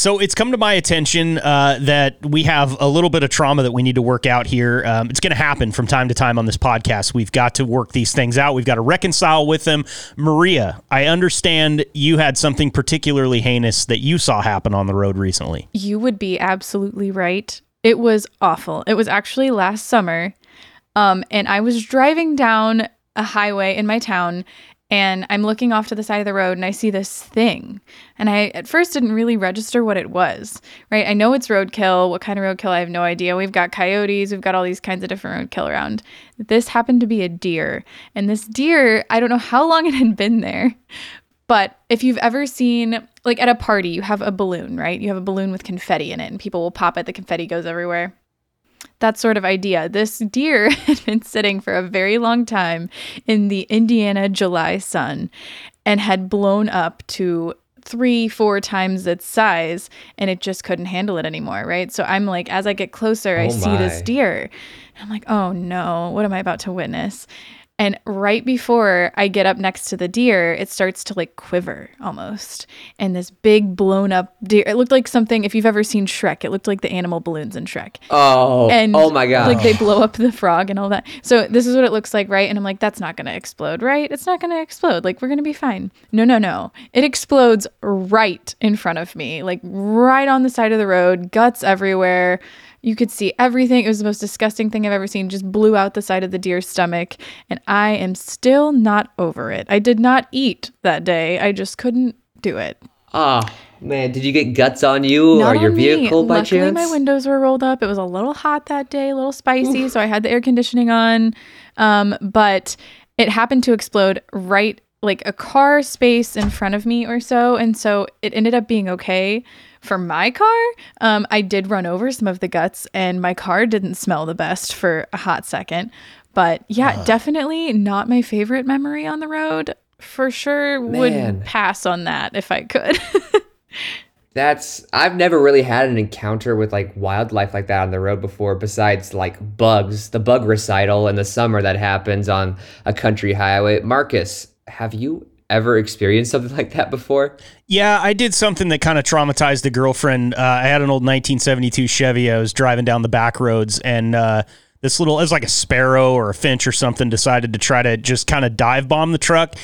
So it's come to my attention uh, that we have a little bit of trauma that we need to work out here. Um, it's going to happen from time to time on this podcast. We've got to work these things out. We've got to reconcile with them. Maria, I understand you had something particularly heinous that you saw happen on the road recently. You would be absolutely right. It was awful. It was actually last summer. Um, and I was driving down a highway in my town and I'm looking off to the side of the road and I see this thing. And I at first didn't really register what it was, right? I know it's roadkill. What kind of roadkill? I have no idea. We've got coyotes, we've got all these kinds of different roadkill around. This happened to be a deer. And this deer, I don't know how long it had been there, but if you've ever seen, like at a party, you have a balloon, right? You have a balloon with confetti in it and people will pop it, the confetti goes everywhere that sort of idea. This deer had been sitting for a very long time in the Indiana July sun and had blown up to three, four times its size, and it just couldn't handle it anymore, right? So I'm like, as I get closer, I Oh see this deer. I'm like, oh no, what am I about to witness? And right before I get up next to the deer, it starts to like quiver almost. And this big blown up deer, it looked like something, if you've ever seen Shrek, it looked like the animal balloons in Shrek. Oh, and oh my god! like they blow up the frog and all that. So this is what it looks like right? And i'm like that's not going to explode right? It's not going to explode. Like we're going to be fine. No no no. It explodes right in front of me like right on the side of the road guts everywhere you could see everything it was the most disgusting thing i've ever seen just blew out the side of the deer's stomach and i am still not over it i did not eat that day i just couldn't do it oh man, did you get guts on you not or your on me. vehicle by Luckily, chance? my windows were rolled up. It was a little hot that day, a little spicy, so I had the air conditioning on. Um, but it happened to explode right like a car space in front of me or so, and so it ended up being okay for my car. Um, I did run over some of the guts, and my car didn't smell the best for a hot second. But yeah, definitely not my favorite memory on the road. For sure, Man. would pass on that if I could. That's I've never really had an encounter with like wildlife like that on the road before besides like bugs, the bug recital in the summer that happens on a country highway. Marcus, have you ever experienced something like that before? Yeah, I did something that kind of traumatized a girlfriend. Uh, I had an old 1972 Chevy. I was driving down the back roads, and uh, this little, it was like a sparrow or a finch or something, decided to try to just kind of dive bomb the truck.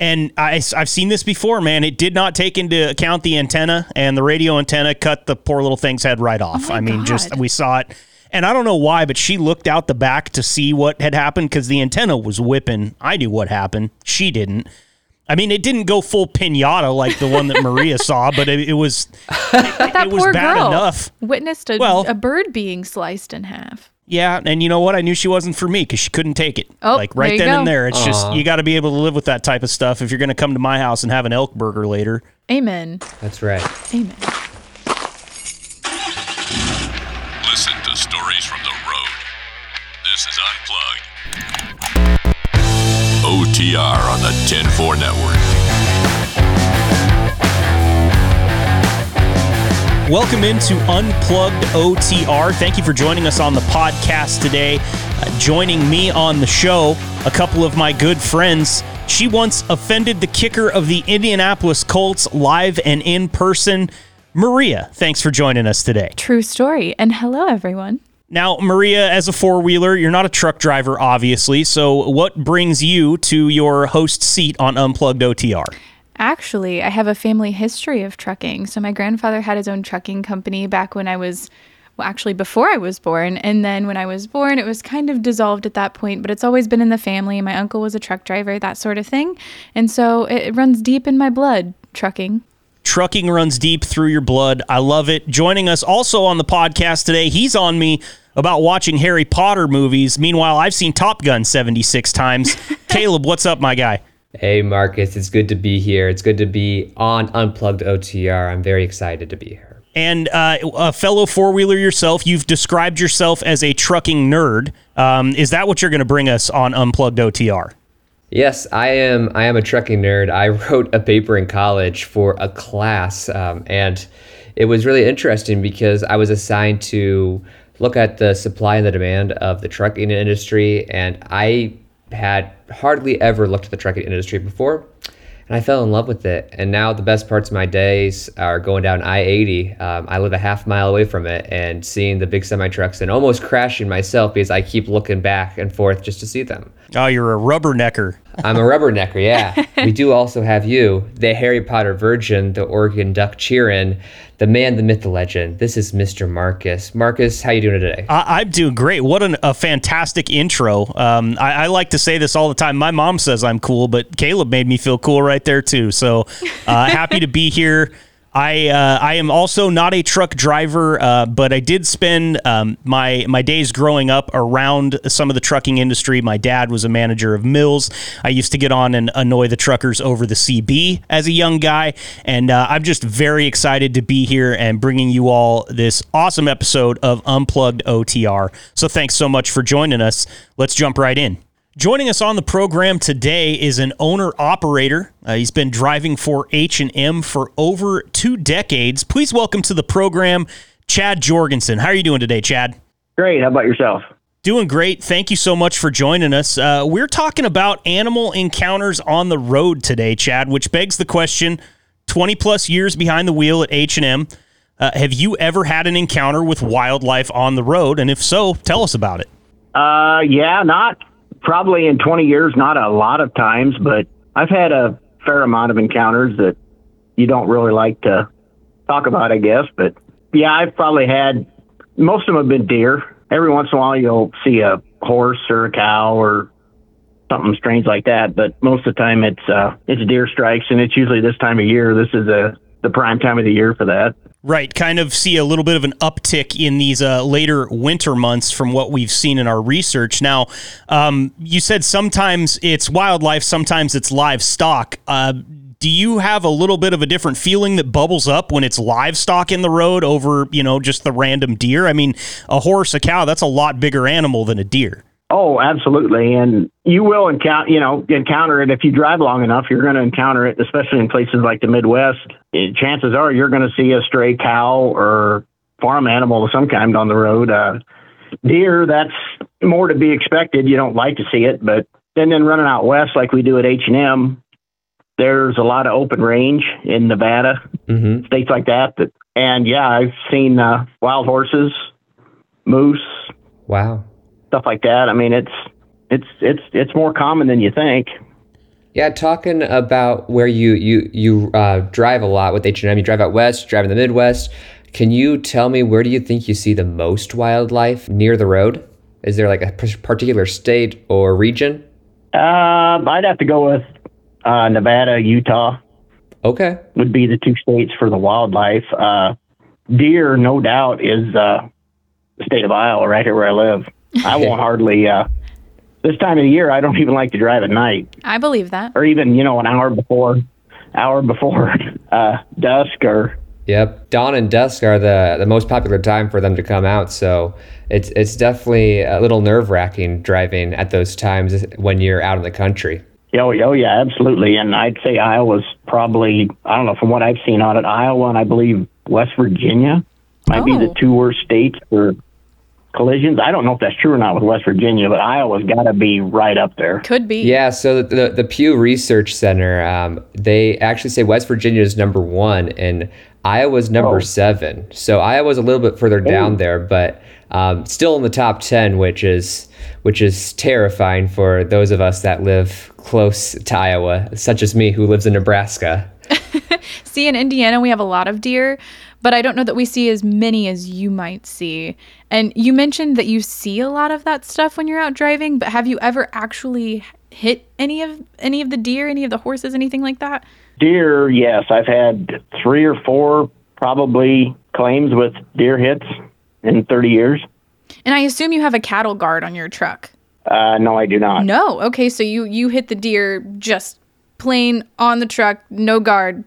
And I, I've seen this before, man. It did not take into account the antenna, and the radio antenna cut the poor little thing's head right off. my I mean, just we saw it. And I don't know why, but she looked out the back to see what had happened because the antenna was whipping. I knew what happened. She didn't. I mean, it didn't go full pinata like the one that Maria saw, but it, it was it, that it was poor bad girl enough. witnessed a, Well- a bird being sliced in half. Yeah, and you know what? I knew she wasn't for me because she couldn't take it. Oh, like right there you then and there. It's just uh-huh. you got to be able to live with that type of stuff if you're going to come to my house and have an elk burger later. Amen. That's right. Amen. This is Unplugged. OTR on the 10 4 network. Welcome into Unplugged OTR. Thank you for joining us on the podcast today. Uh, joining me on the show, a couple of my good friends. She once offended the kicker of the Indianapolis Colts live and in person. Maria, thanks for joining us today. True story. And hello, everyone. Now, Maria, as a four wheeler, you're not a truck driver, obviously. So, what brings you to your host seat on Unplugged OTR? Actually, I have a family history of trucking. So, my grandfather had his own trucking company back when I was, well, actually, before I was born. And then when I was born, it was kind of dissolved at that point, but it's always been in the family. My uncle was a truck driver, that sort of thing. And so, it, it runs deep in my blood, trucking. Trucking runs deep through your blood. I love it. Joining us also on the podcast today, he's on me about watching Harry Potter movies. Meanwhile, I've seen Top Gun 76 times. Caleb, what's up, my guy? Hey Marcus, it's good to be here. It's good to be on Unplugged OTR. I'm very excited to be here. And uh, a fellow four wheeler yourself, you've described yourself as a trucking nerd. Um, is that what you're going to bring us on Unplugged OTR? Yes, I am. I am a trucking nerd. I wrote a paper in college for a class, um, and it was really interesting because I was assigned to look at the supply and the demand of the trucking industry, and I had hardly ever looked at the trucking industry before. And I fell in love with it. And now the best parts of my days are going down I 80. Um, I live a half mile away from it and seeing the big semi trucks and almost crashing myself because I keep looking back and forth just to see them. Oh, you're a rubbernecker. I'm a rubbernecker, yeah. we do also have you, the Harry Potter virgin, the Oregon Duck cheering, the man, the myth, the legend. This is Mr. Marcus. Marcus, how you doing today? I, am doing great. What an, a fantastic intro. Um, I, I, like to say this all the time. My mom says I'm cool, but Caleb made me feel cool right there too. So uh, happy to be here. I uh, I am also not a truck driver, uh, but I did spend um, my my days growing up around some of the trucking industry. My dad was a manager of mills. I used to get on and annoy the truckers over the CB as a young guy, and uh, I'm just very excited to be here and bringing you all this awesome episode of Unplugged OTR. So thanks so much for joining us. Let's jump right in. Joining us on the program today is an owner operator. Uh, he's been driving for H&M for over 2 decades. Please welcome to the program Chad Jorgensen. How are you doing today, Chad? Great. How about yourself? Doing great. Thank you so much for joining us. Uh, we're talking about animal encounters on the road today, Chad, which begs the question 20 plus years behind the wheel at H&M. Uh, have you ever had an encounter with wildlife on the road? And if so, tell us about it. Uh, yeah, not probably in 20 years, not a lot of times, but I've had a fair amount of encounters that you don't really like to talk about, I guess. But yeah, I've probably had most of them have been deer. Every once in a while, you'll see a horse or a cow or something strange like that. But most of the time, it's uh, it's deer strikes, and it's usually this time of year. This is a the prime time of the year for that. Right, kind of see a little bit of an uptick in these uh, later winter months from what we've seen in our research. Now, um, you said sometimes it's wildlife, sometimes it's livestock. Uh, do you have a little bit of a different feeling that bubbles up when it's livestock in the road over, you know, just the random deer? I mean, a horse, a cow, that's a lot bigger animal than a deer. Oh, absolutely. And you will encounter, you know, encounter it if you drive long enough. You're going to encounter it, especially in places like the Midwest. It, chances are you're going to see a stray cow or farm animal of some kind on the road. Uh, deer, that's more to be expected. You don't like to see it, but and then running out west like we do at H and M, there's a lot of open range in Nevada, mm-hmm. states like that. That and yeah, I've seen uh, wild horses, moose. Wow stuff like that. I mean, it's it's it's it's more common than you think. Yeah, talking about where you you you uh, drive a lot with H and M. You drive out west, you drive in the Midwest. Can you tell me where do you think you see the most wildlife near the road? Is there like a particular state or region? Uh, I'd have to go with uh, Nevada, Utah. Okay, would be the two states for the wildlife. Uh, deer, no doubt, is uh, the state of Iowa, right here where I live. I won't hardly. Uh, this time of the year, I don't even like to drive at night. I believe that. Or even you know an hour before, hour before uh, dusk or. Yep, dawn and dusk are the the most popular time for them to come out. So it's it's definitely a little nerve wracking driving at those times when you're out in the country. Oh, oh yeah, absolutely. And I'd say Iowa's probably I don't know from what I've seen on it, Iowa and I believe West Virginia might oh. be the oh. two worst states for collisions. I don't know if that's true or not with West Virginia, but Iowa's got to be right up there. Could be. Yeah. So the the Pew Research Center, um, they actually say West Virginia is number one and Iowa's number oh. seven. So Iowa's a little bit further oh. down there, but um, still in the top ten, which is which is terrifying for those of us that live close to Iowa, such as me who lives in Nebraska. See, in Indiana, we have a lot of deer, but I don't know that we see as many as you might see. And you mentioned that you see a lot of that stuff when you're out driving, but have you ever actually hit any of any of the deer, any of the horses, anything like that? Deer, yes, I've had 3 or 4 probably claims with deer hits in 30 years. And I assume you have a cattle guard on your truck. Uh, no, I do not. No. Okay, so you you hit the deer just plain on the truck, no guard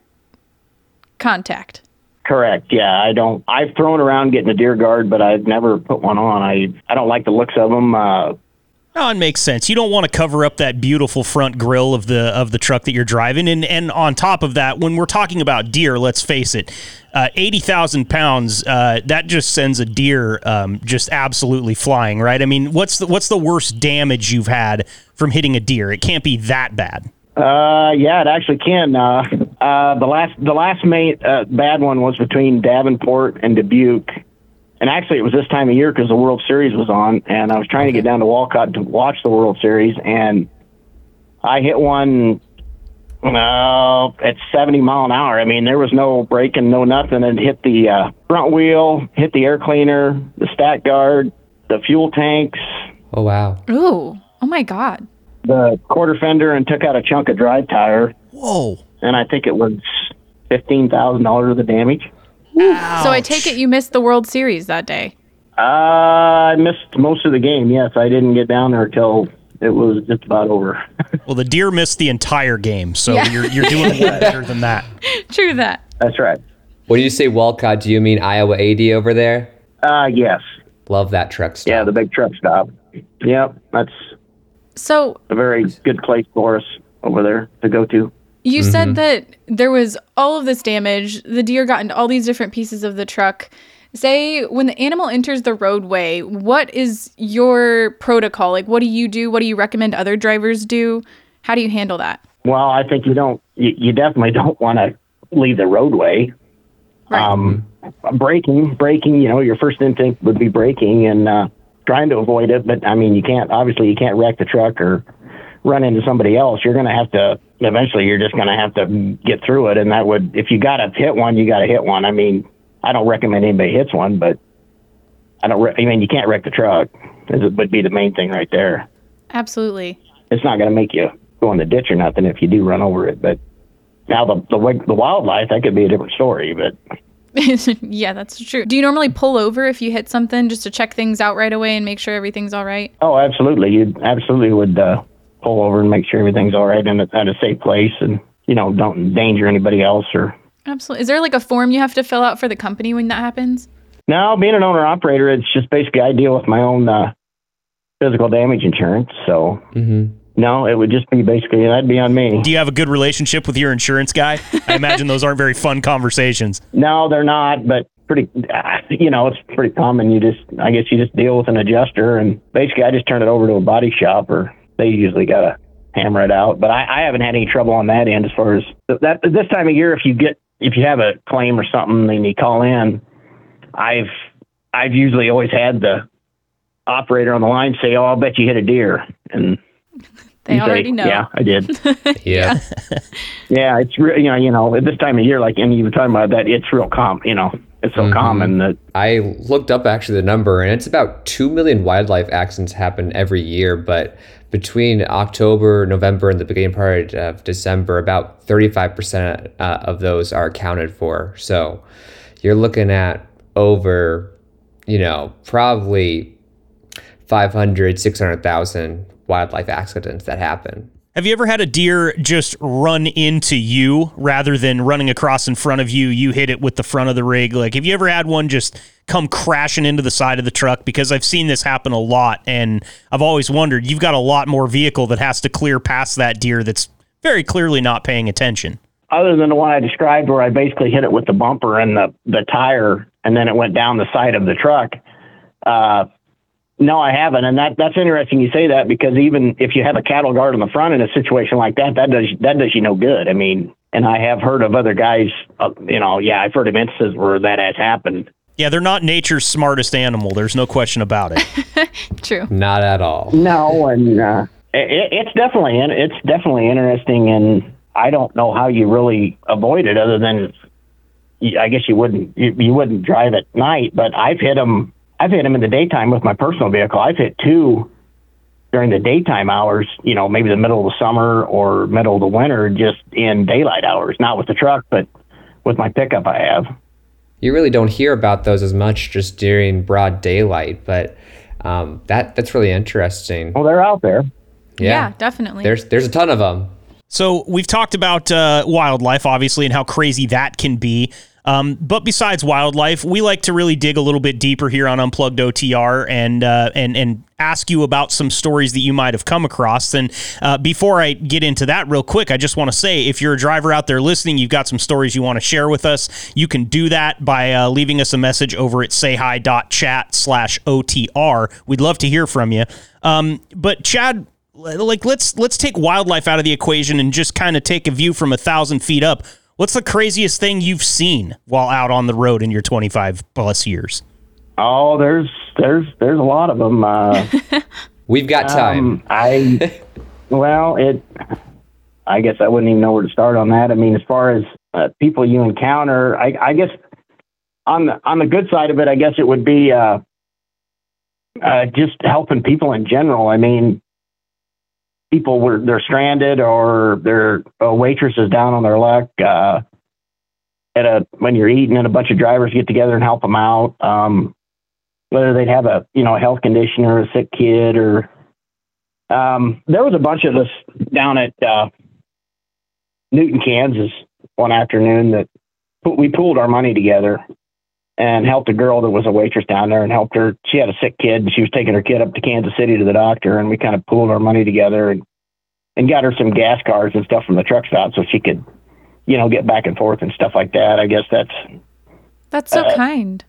contact. Correct. Yeah, I don't. I've thrown around getting a deer guard, but I've never put one on. I I don't like the looks of them. Uh, no, it makes sense. You don't want to cover up that beautiful front grill of the of the truck that you're driving, and and on top of that, when we're talking about deer, let's face it, uh, eighty thousand pounds uh, that just sends a deer um, just absolutely flying, right? I mean, what's the what's the worst damage you've had from hitting a deer? It can't be that bad. Uh, yeah, it actually can. Uh, uh, the last the last main uh, bad one was between Davenport and Dubuque, and actually it was this time of year because the World Series was on, and I was trying to get down to Walcott to watch the World Series, and I hit one. Uh, at 70 mile an hour. I mean, there was no braking, no nothing. It hit the uh, front wheel, hit the air cleaner, the stat guard, the fuel tanks, Oh wow. Ooh. Oh my God. The quarter fender, and took out a chunk of drive tire. Whoa. and I think it was fifteen thousand dollars of the damage. So I take it you missed the World Series that day. Uh, I missed most of the game. Yes, I didn't get down there till it was just about over. Well, the deer missed the entire game, so Yeah. you're you're doing a lot better than that. True that. That's right. When you say Walcott, do you mean Iowa 80 over there? Uh, yes, Love that truck stop. yeah, the big truck stop. Yep, that's So a very good place for us over there to go to. you said that there was all of this damage. The deer got into all these different pieces of the truck. Say when the animal enters the roadway, what is your protocol? Like, what do you do? What do you recommend other drivers do? How do you handle that? Well, I think you don't. You, you definitely don't want to leave the roadway. Right. Um, braking, braking. You know, your first instinct would be braking and uh, trying to avoid it. But I mean, you can't. Obviously, you can't wreck the truck or run into somebody else. You're going to have to. Eventually, you're just going to have to get through it. And that would, if you got to hit one, you got to hit one. I mean, I don't recommend anybody hits one, but I don't. Re- I mean, you can't wreck the truck. This would be the main thing right there. Absolutely. It's not going to make you go in the ditch or nothing if you do run over it. But now the the the wildlife that could be a different story. But yeah, that's true. Do you normally pull over if you hit something just to check things out right away and make sure everything's all right? oh, absolutely, you absolutely would uh, pull over and make sure everything's all right and at at a safe place, and you know don't endanger anybody else or. Absolutely. Is there like a form you have to fill out for the company when that happens? No, being an owner operator, it's just basically I deal with my own uh, physical damage insurance. So hmm no, it would just be basically that'd be on me. Do you have a good relationship with your insurance guy? I imagine those aren't very fun conversations. No, they're not, but pretty, uh, you know, it's pretty common. You just, I guess you just deal with an adjuster and basically I just turn it over to a body shop or they usually got to hammer it out. But I, I haven't had any trouble on that end as far as that this time of year, if you get, if you have a claim or something and you call in, I've, I've usually always had the operator on the line say, Oh, I'll bet you hit a deer. And They you say, already know. Yeah, I did. Yeah. Yeah, it's real. You know, you know, at this time of year, like, and you were talking about that, it's real calm. You know, it's so common that I looked up actually the number, and it's about 2 million wildlife accidents happen every year. But between October, November, and the beginning part of December, about 35% uh, of those are accounted for. So you're looking at over, you know, probably 500, 600,000 wildlife accidents that happen. Have you ever had a deer just run into you rather than running across in front of you? You hit it with the front of the rig. Like, have you ever had one just come crashing into the side of the truck? Because I've seen this happen a lot, and I've always wondered you've got a lot more vehicle that has to clear past that deer that's very clearly not paying attention. other than the one I described where I basically hit it with the bumper and the, the tire and then it went down the side of the truck. Uh, no, I haven't. And that, that's interesting you say that because even if you have a cattle guard on the front in a situation like that, that does, that does you no good. I mean, and I have heard of other guys, uh, you know, yeah, I've heard of instances where that has happened. Yeah, they're not nature's smartest animal. There's no question about it. True. Not at all. No, and uh, it, it's definitely it's definitely interesting, and I don't know how you really avoid it other than I guess you wouldn't you, you wouldn't drive at night. But I've hit them. I've hit them in the daytime with my personal vehicle. I've hit two during the daytime hours. You know, maybe the middle of the summer or middle of the winter, just in daylight hours. Not with the truck, but with my pickup, I have. You really don't hear about those as much just during broad daylight, but um, that that's really interesting. Well, they're out there. Yeah, definitely. There's there's a ton of them. So we've talked about uh, wildlife, obviously, and how crazy that can be. Um, but besides wildlife, we like to really dig a little bit deeper here on Unplugged OTR and uh, and and ask you about some stories that you might have come across. And uh, before I get into that, real quick, I just want to say if you're a driver out there listening, you've got some stories you want to share with us, you can do that by uh, leaving us a message over at sayhi.chat slash OTR. We'd love to hear from you. Um, but Chad, like let's let's take wildlife out of the equation and just kind of take a view from a thousand feet up. What's the craziest thing you've seen while out on the road in your 25 plus years? Oh, there's there's there's a lot of them. Uh, We've got time. um, I well, it. I guess I wouldn't even know where to start on that. I mean, as far as uh, people you encounter, I, I guess on the on the good side of it, I guess it would be uh, uh, just helping people in general. I mean, people were they're stranded or their waitress is down on their luck. Uh, at a when you're eating and a bunch of drivers get together and help them out. Um, whether they'd have a you know a health condition or a sick kid or um, there was a bunch of us down at uh, Newton, Kansas, one afternoon that we pooled our money together and helped a girl that was a waitress down there and helped her. She had a sick kid and she was taking her kid up to Kansas City to the doctor, and we kind of pooled our money together and and got her some gas cards and stuff from the truck stop so she could, you know, get back and forth and stuff like that. I guess that's That's so kind.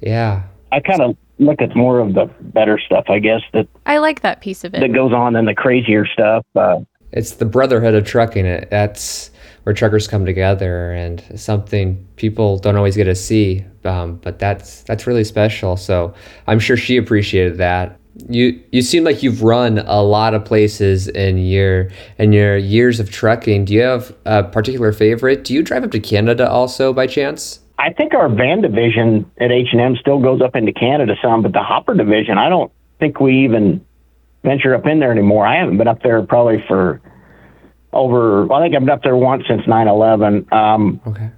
yeah. I kind of look at more of the better stuff, I guess that I like that piece of it. that goes on than the crazier stuff. Uh, It's the brotherhood of trucking. It that's where truckers come together, and something people don't always get to see. Um, but that's that's really special. So I'm sure she appreciated that. You you seem like you've run a lot of places in your in your years of trucking. Do you have a particular favorite? Do you drive up to Canada also by chance? I think our van division at H and M still goes up into Canada some, but the hopper division, I don't think we even venture up in there anymore. I haven't been up there probably for over. Well, I think I've been up there once since 9/11. Um, Okay.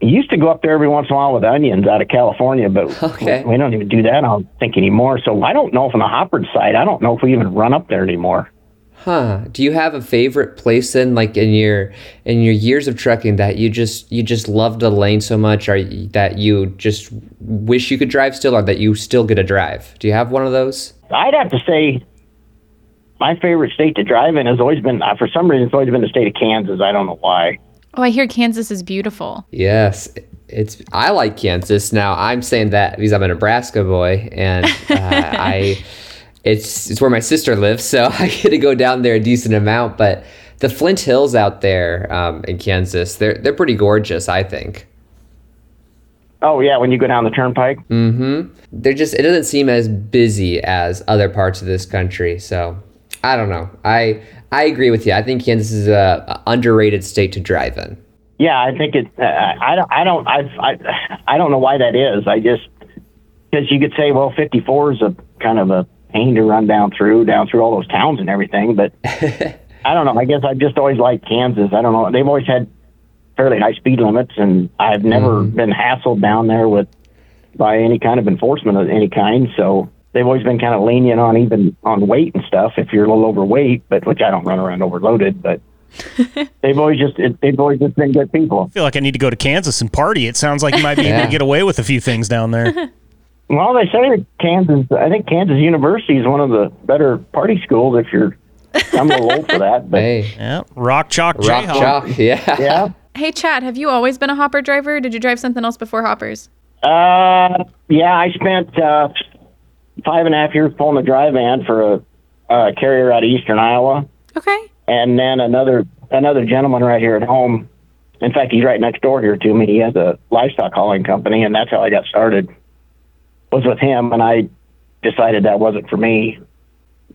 Used to go up there every once in a while with onions out of California, but Okay. we, we don't even do that. I don't think anymore. So I don't know if on the hopper side, I don't know if we even run up there anymore. Huh. Do you have a favorite place in like in your in your years of trucking that you just you just love the lane so much or that you just wish you could drive still or that you still get to drive? Do you have one of those? I'd have to say my favorite state to drive in has always been, uh, for some reason, it's always been the state of Kansas. I don't know why. Oh, I hear Kansas is beautiful. Yes. It's I like Kansas. Now I'm saying that because I'm a Nebraska boy and uh, I it's it's where my sister lives, so I get to go down there a decent amount, but the Flint Hills out there um, in Kansas, they're they're pretty gorgeous, I think. Oh, yeah, when you go down the turnpike. Mm-hmm. They're just it doesn't seem as busy as other parts of this country so i don't know i i agree with you i think kansas is a, a underrated state to drive in Yeah, I think it. Uh, I don't. I don't. I've, I. I don't know why that is. I just because you could say, well, 54 is a kind of a pain to run down through, down through all those towns and everything. But I don't know. I guess I've just always liked Kansas. I don't know. They've always had fairly high speed limits, and I've never been hassled down there with by any kind of enforcement of any kind. So they've always been kind of lenient on even on weight and stuff if you're a little overweight, but which I don't run around overloaded, but. they've always just it, they've always just been good people. I feel like I need to go to Kansas and party. It sounds like you might be able to get away with a few things down there. Well, they say that Kansas. I think Kansas University is one of the better party schools. If you're, I'm a little old for that, but hey yeah, rock chalk, rock chalk yeah yeah. Hey, Chad, have you always been a hopper driver? Did you drive something else before hoppers? Uh, yeah, I spent uh, five and a half years pulling a dry van for a, a carrier out of eastern Iowa, Okay. and then another another gentleman right here at home. In fact, he's right next door here to me. He has a livestock hauling company, and that's how I got started. Was with him, and I decided that wasn't for me.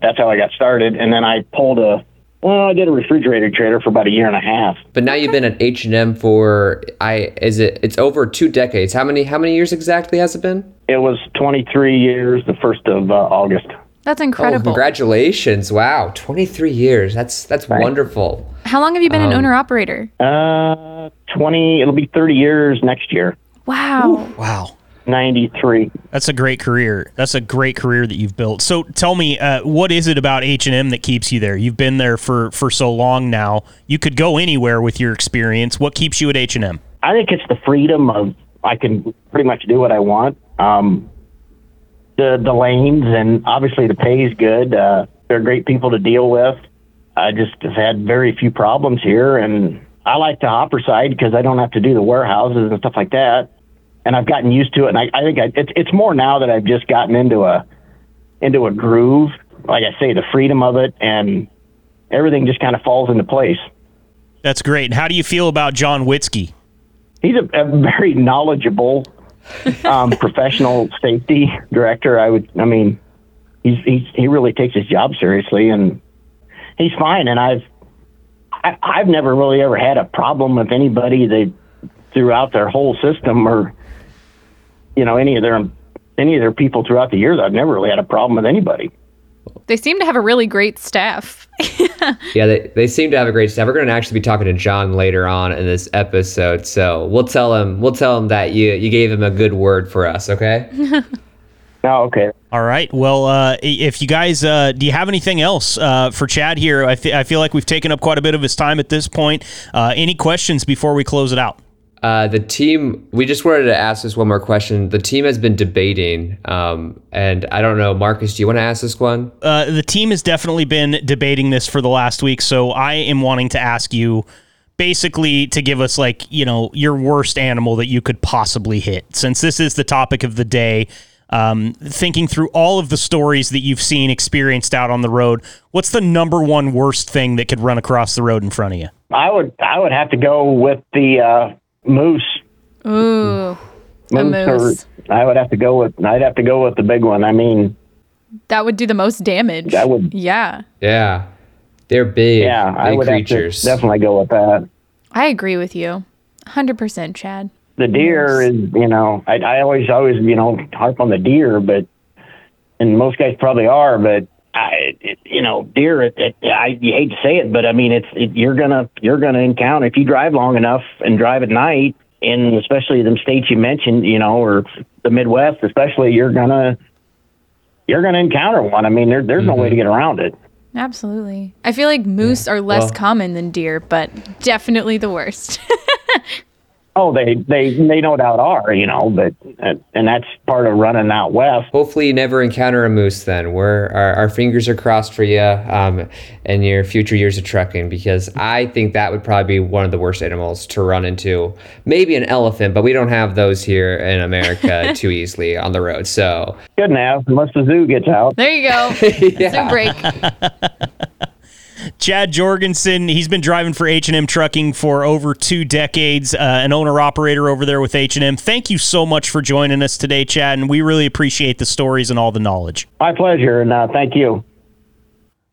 That's how I got started, and then I pulled a. Well, I did a refrigerator trader for about a year and a half. but now you've been at h&m for i is it it's over two decades how many how many years exactly has it been It was 23 years, the first of uh, August. That's oh incredible. congratulations wow 23 years that's that's wonderful How long have you been Um, an owner operator? Uh, 20. It'll be 30 years next year. Wow. Wow. 93. That's a great career. That's a great career that you've built. So tell me, uh, what is it about H and M that keeps you there? You've been there for for so long now. You could go anywhere with your experience. What keeps you at H and M? I think it's the freedom of I can pretty much do what I want. Um, the the lanes and obviously the pay is good. Uh, they're great people to deal with. I just have had very few problems here, and I like the hopper side because I don't have to do the warehouses and stuff like that. And I've gotten used to it, and I, I think I, it's it's more now that I've just gotten into a into a groove like I say, the freedom of it and everything just kind of falls into place. That's great. And how do you feel about John Witzke? He's a, a very knowledgeable um, professional safety director. I would, I mean, he's, he's he really takes his job seriously, and he's fine. And I've I, I've never really ever had a problem with anybody that throughout their whole system or you know any of their any of their people throughout the years. I've never really had a problem with anybody. They seem to have a really great staff. Yeah, they, they seem to have a great staff. We're going to actually be talking to John later on in this episode, so we'll tell him we'll tell him that you you gave him a good word for us. Okay. Oh, okay. All right. Well, uh, if you guys, uh, do you have anything else uh, for Chad here? I, fe- I feel like we've taken up quite a bit of his time at this point. Uh, any questions before we close it out? Uh, the team, we just wanted to ask this one more question. The team has been debating, um, and I don't know, Marcus, do you want to ask this one? Uh, the team has definitely been debating this for the last week, so I am wanting to ask you basically to give us like you know your worst animal that you could possibly hit since this is the topic of the day um, thinking through all of the stories that you've seen experienced out on the road what's the number one worst thing that could run across the road in front of you I would I would have to go with the uh, moose. Ooh, a moose. Or I would have to go with I'd have to go with the big one. I mean, That would do the most damage. That would- Yeah, Yeah, they're big, yeah, I would creatures. have to definitely go with that. I agree with you. 100% Chad. The deer is, you know, I, I always, always, you know, harp on the deer, but, and most guys probably are, but I, it, you know, deer, it, it, I you hate to say it, but I mean, it's, it, you're gonna, you're gonna encounter if you drive long enough and drive at night, and especially them states you mentioned, you know, or the Midwest, especially, you're gonna, you're gonna encounter one. I mean, there, there's no way to mm-hmm. get around it. Absolutely. I feel like moose are less Well- common than deer, but definitely the worst. Oh, they, they, they no doubt are, you know, but, and and that's part of running out west. Hopefully, you never encounter a moose. Then we're our, our fingers are crossed for you um, in your future years of trucking because I think that would probably be one of the worst animals to run into. Maybe an elephant, but we don't have those here in America too easily on the road. So Couldn't have unless the zoo gets out. there you go. yeah. Zoo break. Chad Jorgensen, he's been driving for H&M Trucking for over two decades, uh, an owner-operator over there with H&M. Thank you so much for joining us today, Chad, and we really appreciate the stories and all the knowledge. My pleasure, and uh, thank you.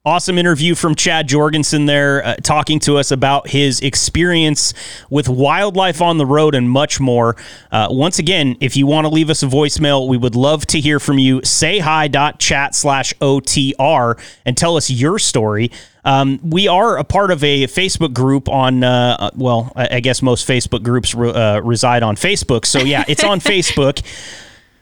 Awesome interview from Chad Jorgensen there, uh, talking to us about his experience with wildlife on the road and much more. Uh, once again, if you want to leave us a voicemail, we would love to hear from you. Say hi. Chat slash OTR and tell us your story. Um, we are a part of a Facebook group on, uh, uh, well, I guess most Facebook groups re- uh, reside on Facebook. So, yeah, it's on Facebook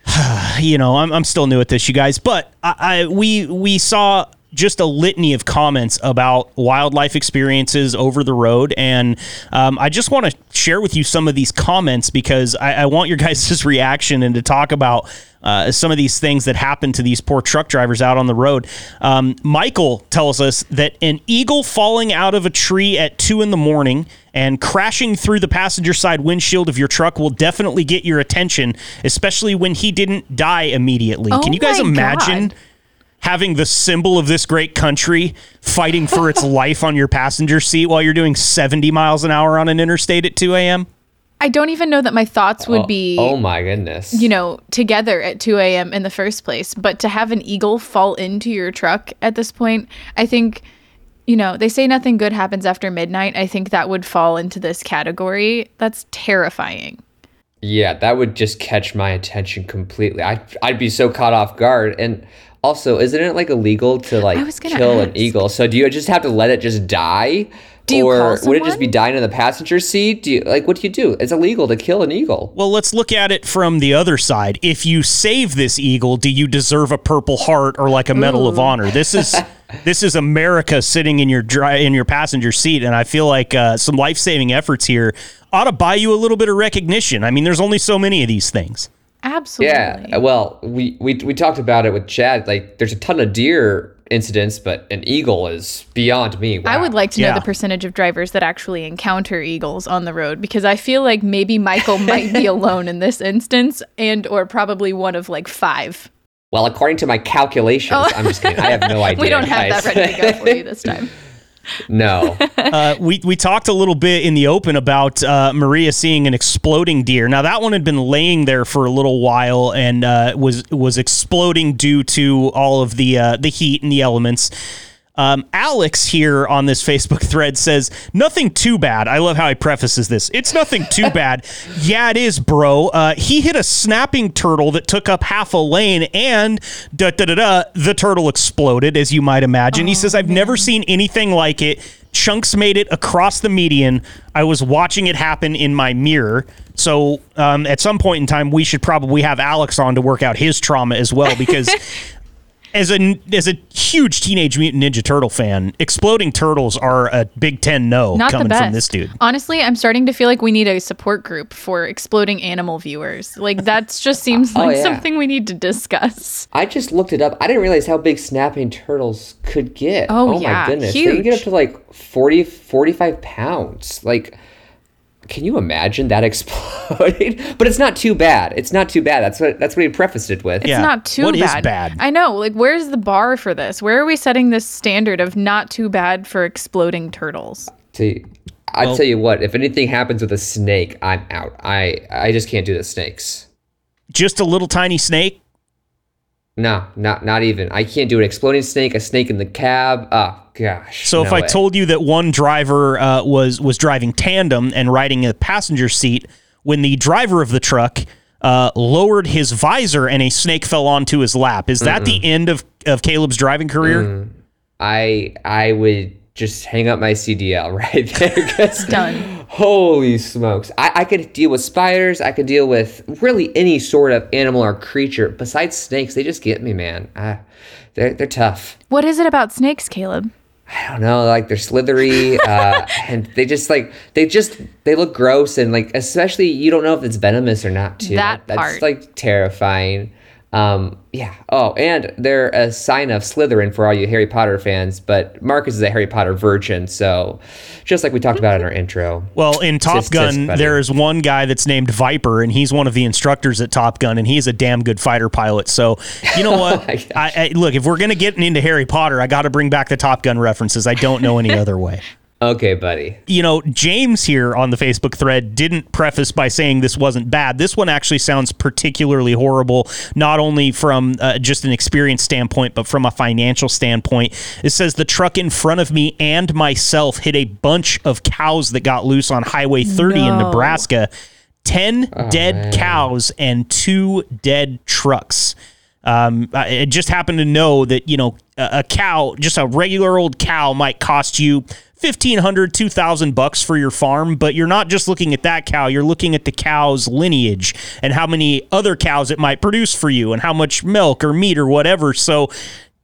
you know, I'm, I'm still new at this, you guys, but I, I we we saw just a litany of comments about wildlife experiences over the road, and um, I just want to share with you some of these comments because I, I want your guys' reaction and to talk about. Uh, some of these things that happen to these poor truck drivers out on the road. Um, Michael tells us that an eagle falling out of a tree at two in the morning and crashing through the passenger side windshield of your truck will definitely get your attention, especially when he didn't die immediately. Oh Can you guys imagine God. Having the symbol of this great country fighting for its life on your passenger seat while you're doing 70 miles an hour on an interstate at 2 a.m.? I don't even know that my thoughts would Oh- be, Oh my goodness. you know, together at 2 a.m. in the first place. But to have an eagle fall into your truck at this point, I think, you know, they say nothing good happens after midnight. I think that would fall into this category. That's terrifying. Yeah, that would just catch my attention completely. I I'd be so caught off guard. And also, isn't it like illegal to like was gonna kill an eagle? So do you just have to let it just die? Do you or call would it just be dying in the passenger seat? Do you like what do you do? It's illegal to kill an eagle. Well, let's look at it from the other side. If you save this eagle, do you deserve a Purple Heart or like a Medal of Honor? This is this is America sitting in your dry, in your passenger seat, and I feel like uh, some life saving efforts here ought to buy you a little bit of recognition. I mean, there's only so many of these things. Absolutely. Yeah. Well, we, we we talked about it with Chad. Like, there's a ton of deer incidents, but an eagle is beyond me. I would like to Yeah. know the percentage of drivers that actually encounter eagles on the road because I feel like maybe Michael might be alone in this instance and or probably one of like 5. Well, according to my calculations, oh. I'm just kidding. I have no idea. Oh. we don't have guys. that ready to go for you this time. No. uh, we we talked a little bit in the open about uh, Maria seeing an exploding deer. Now that one had been laying there for a little while and uh, was was exploding due to all of the uh, the heat and the elements. Um, Alex here on this Facebook thread says nothing too bad. I love how he prefaces this. It's nothing too bad. Yeah, it is, bro. Uh, he hit a snapping turtle that took up half a lane, and da da da da. The turtle exploded, as you might imagine. he says, "I've never seen anything like it." Chunks made it across the median. I was watching it happen in my mirror. So um, at some point in time, we should probably have Alex on to work out his trauma as well because. As a as a huge Teenage Mutant Ninja Turtle fan, exploding turtles are a Big Ten no Not coming from this dude. Honestly, I'm starting to feel like we need a support group for exploding animal viewers. Like that just seems Oh, like yeah. something we need to discuss. I just looked it up. I didn't realize how big snapping turtles could get. Oh, oh my yeah, goodness. They can get up to like 40, 45 pounds. Like, can you imagine that exploding? but it's not too bad. It's not too bad. That's what that's what he prefaced it with. It's Yeah. not too What is bad. bad? I know. Like, where's the bar for this? Where are we setting this standard of not too bad for exploding turtles? See, I tell you what, if anything happens with a snake, I'm out. I I just can't do the snakes. Just a little tiny snake. No, not not even. I can't do an exploding snake, a snake in the cab. Oh gosh. So if I way. told you that one driver uh, was was driving tandem and riding a passenger seat, when the driver of the truck uh, lowered his visor and a snake fell onto his lap, is that the end of of Caleb's driving career? I I would just hang up my CDL right there. Done. Holy smokes. I, I could deal with spiders. I could deal with really any sort of animal or creature. Besides snakes, they just get me, man. Uh, they're, they're tough. What is it about snakes, Caleb? I don't know, like they're slithery, uh, and they just like they just they look gross, and like especially you don't know if it's venomous or not. Too. That that's part. like terrifying. Um, yeah. Oh, and they're a sign of Slytherin for all you Harry Potter fans. But Marcus is a Harry Potter virgin, so just like we talked about in our intro. Well, in Top tisk, Gun, buddy. there is one guy that's named Viper, and he's one of the instructors at Top Gun, and he's a damn good fighter pilot. So, you know what? gosh. I, I, look, if we're gonna get into Harry Potter, I got to bring back the Top Gun references. I don't know any other way. Okay, buddy. you know, James here on the Facebook thread didn't preface by saying this wasn't bad. This one actually sounds particularly horrible, not only from uh, just an experience standpoint, but from a financial standpoint. It says the truck in front of me and myself hit a bunch of cows that got loose on Highway 30 in Nebraska. 10 dead cows and two dead trucks. Um, I I just happened to know that, you know, a, a cow, just a regular old cow might cost you 1500 2000 bucks for your farm, but you're not just looking at that cow, you're looking at the cow's lineage and how many other cows it might produce for you and how much milk or meat or whatever. So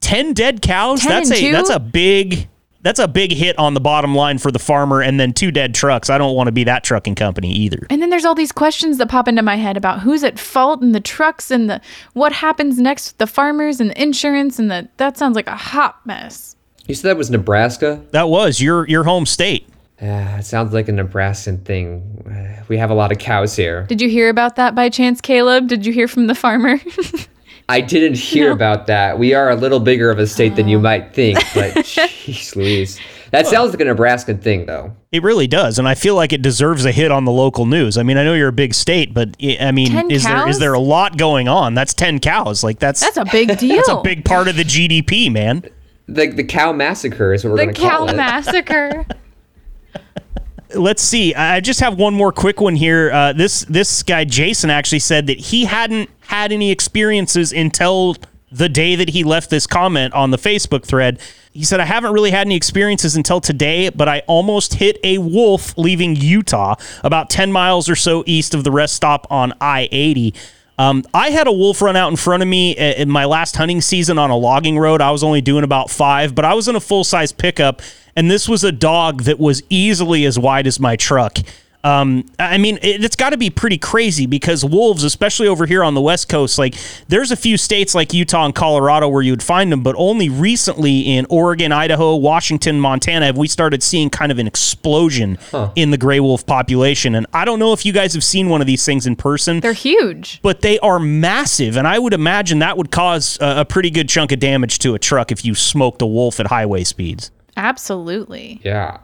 10 dead cows, 10 that's a two? that's a big that's a big hit on the bottom line for the farmer and then two dead trucks. I don't want to be that trucking company either. And then there's all these questions that pop into my head about who's at fault and the trucks and the what happens next with the farmers and the insurance and the that sounds like a hot mess. You said that was Nebraska? That was your your home state. Yeah, it sounds like a Nebraskan thing. Uh, We have a lot of cows here. Did you hear about that by chance, Caleb? Did you hear from the farmer? I didn't hear about that. We are a little bigger of a state than you might think, but jeez Louise. That sounds like a Nebraskan thing, though. It really does, and I feel like it deserves a hit on the local news. I mean, I know you're a big state, but I I mean, 10 is there is there a lot going on? That's ten cows. Like that's That's a big deal. that's a big part of the GDP, man. The, the cow massacre is what we're going to call it. The cow massacre. Let's see. I I just have one more quick one here. Uh, this this guy Jason actually said that he hadn't had any experiences until the day that he left this comment on the Facebook thread. He said, I haven't really had any experiences until today, but I almost hit a wolf leaving Utah, about 10 miles or so east of the rest stop on I 80. Um, I had a wolf run out in front of me in my last hunting season on a logging road. I was only doing about five, but I was in a full size pickup, and this was a dog that was easily as wide as my truck. Um, I mean, it, it's got to be pretty crazy because wolves, especially over here on the West Coast, like there's a few states like Utah and Colorado where you would find them, but only recently in Oregon, Idaho, Washington, Montana have we started seeing kind of an explosion in the gray wolf population. And I don't know if you guys have seen one of these things in person, They're huge. but they are massive, and I would imagine that would cause a, a pretty good chunk of damage to a truck if you smoked a wolf at highway speeds. Absolutely. Yeah.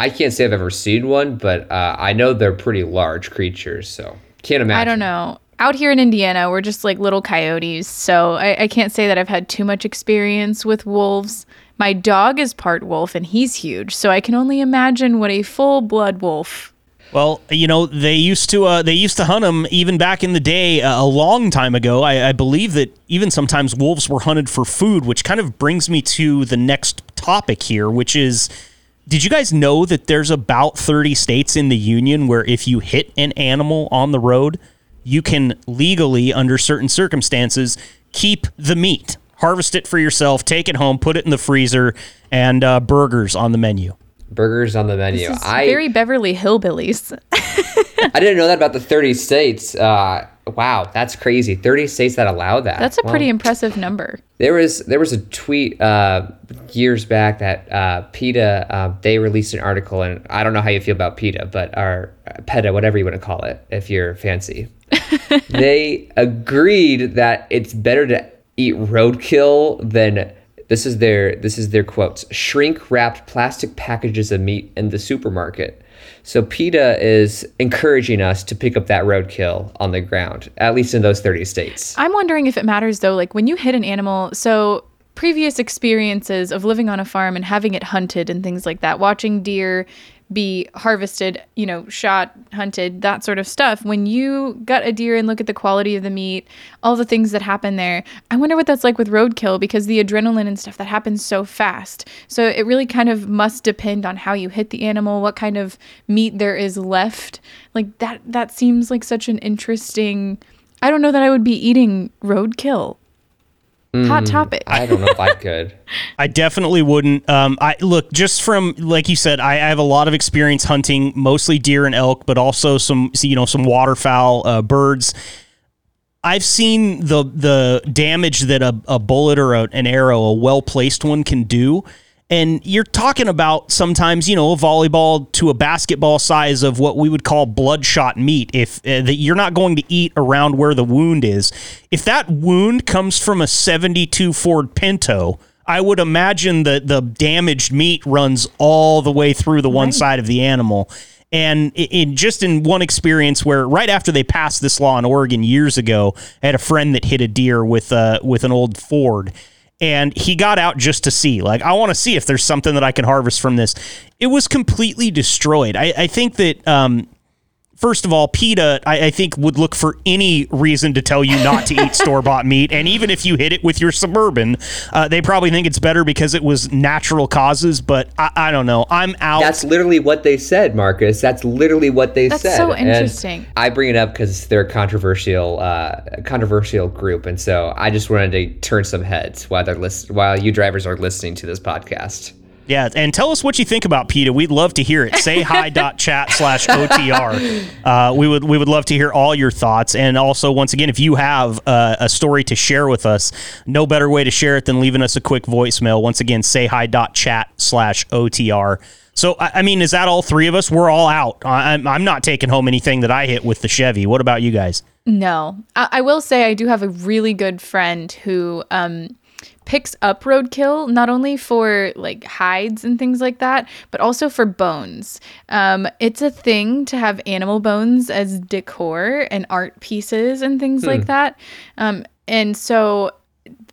I can't say I've ever seen one, but uh, I know they're pretty large creatures, so can't imagine. I don't know. Out here in Indiana, we're just like little coyotes, so I, I can't say that I've had too much experience with wolves. My dog is part wolf, and he's huge, so I can only imagine what a full blood wolf. Well, you know they used to uh, they used to hunt them even back in the day uh, a long time ago. I, I believe that even sometimes wolves were hunted for food, which kind of brings me to the next topic here, which is. Did you guys know that there's about 30 states in the union where if you hit an animal on the road, you can legally, under certain circumstances, keep the meat, harvest it for yourself, take it home, put it in the freezer, and uh, burgers on the menu? Burgers on the menu. This is I very Beverly Hillbillies. I didn't know that about the 30 states. Uh, wow, that's crazy. 30 states that allow that. That's a Wow. pretty impressive number. There was there was a tweet uh, years back that uh, PETA uh, they released an article, and I don't know how you feel about PETA, but our uh, PETA, whatever you want to call it, if you're fancy, they agreed that it's better to eat roadkill than this is their this is their quotes shrink wrapped plastic packages of meat in the supermarket. So PETA is encouraging us to pick up that roadkill on the ground, at least in those 30 states. I'm wondering if it matters though, like when you hit an animal, so previous experiences of living on a farm and having it hunted and things like that, watching deer be harvested, you know, shot, hunted, that sort of stuff. When you gut a deer and look at the quality of the meat, all the things that happen there, I wonder what that's like with roadkill because the adrenaline and stuff that happens so fast. So it really kind of must depend on how you hit the animal, what kind of meat there is left. Like that that seems like such an interesting I don't know that I would be eating roadkill. Hot topic. I don't know if I could. I definitely wouldn't. Um, I look just from like you said. I, I have a lot of experience hunting, mostly deer and elk, but also some you know some waterfowl, uh, birds. I've seen the the damage that a, a bullet or a, an arrow, a well placed one, can do. And you're talking about sometimes, you know, a volleyball to a basketball size of what we would call bloodshot meat. If uh, that you're not going to eat around where the wound is, if that wound comes from a 72 Ford Pinto, I would imagine that the damaged meat runs all the way through the one side of the animal. And in just in one experience where right after they passed this law in Oregon years ago, I had a friend that hit a deer with uh, with an old Ford. And he got out just to see, like, I want to see if there's something that I can harvest from this. It was completely destroyed. I, I think that um, first of all, PETA, I, I think, would look for any reason to tell you not to eat store bought meat. And even if you hit it with your Suburban, uh, they probably think it's better because it was natural causes. But I, I don't know. I'm out. That's literally what they said, Marcus. That's literally what they That's said. so And interesting. I bring it up because they're a controversial, uh, controversial group, and so I just wanted to turn some heads while they're list- while you drivers are listening to this podcast. Yeah, and tell us what you think about PETA. We'd love to hear it. Say hi. Chat slash OTR. Uh, we would we would love to hear all your thoughts. And also, once again, if you have uh, a story to share with us, no better way to share it than leaving us a quick voicemail. Once again, say hi. Chat slash OTR. So, I I mean, is that all three of us? We're all out. I- I'm, I'm not taking home anything that I hit with the Chevy. What about you guys? No, I, I will say I do have a really good friend who um, picks up roadkill not only for like hides and things like that, but also for bones. Um, it's a thing to have animal bones as decor and art pieces and things like that. Um, and so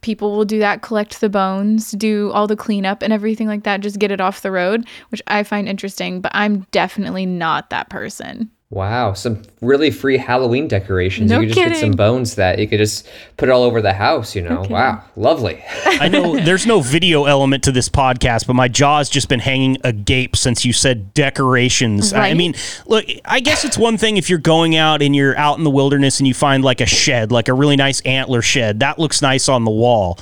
people will do that collect the bones do all the cleanup and everything like that just get it off the road which i find interesting but i'm definitely not that person Wow, some really free Halloween decorations. No you could just get some bones that you could just put all over the house. You know, wow, lovely. I know there's no video element to this podcast, but my jaw's just been hanging agape since you said decorations. I mean, look, I guess it's one thing if you're going out and you're out in the wilderness and you find like a shed, like a really nice antler shed. That looks nice on the wall.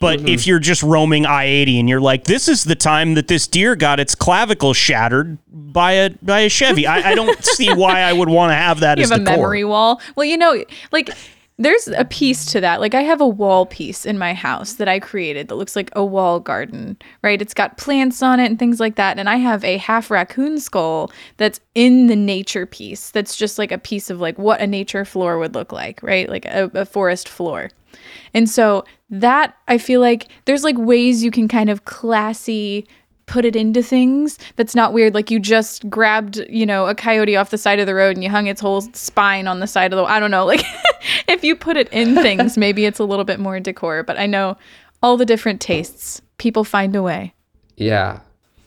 But Mm-hmm. if you're just roaming I 80 and you're like, this is the time that this deer got its clavicle shattered by a by a Chevy, I, I don't see why I would want to have that you as have a memory wall. Well, you know, like there's a piece to that. Like I have a wall piece in my house that I created that looks like a wall garden, right? It's got plants on it and things like that. And I have a half raccoon skull that's in the nature piece. That's just like a piece of like what a nature floor would look like, right? Like a, a forest floor. And so that I feel like there's like ways you can kind of classy put it into things that's not weird. Like you just grabbed you know a coyote off the side of the road and you hung its whole spine on the side of the i don't know. Like if you put it in things maybe it's a little bit more decor. But i know all the different tastes people find a way. Yeah.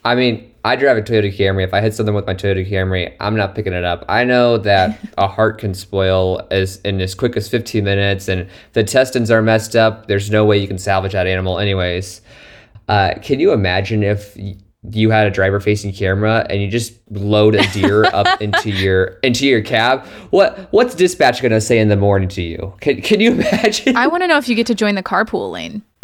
I mean, I drive a Toyota Camry. If I hit something with my Toyota Camry, I'm not picking it up. I know that a heart can spoil as in as quick as 15 minutes, and the intestines are messed up. There's no way you can salvage that animal, anyways. Uh, can you imagine if you had a driver-facing camera and you just load a deer up into your into your cab? What what's dispatch gonna say in the morning to you? Can can you imagine? i want to know if you get to join the carpool lane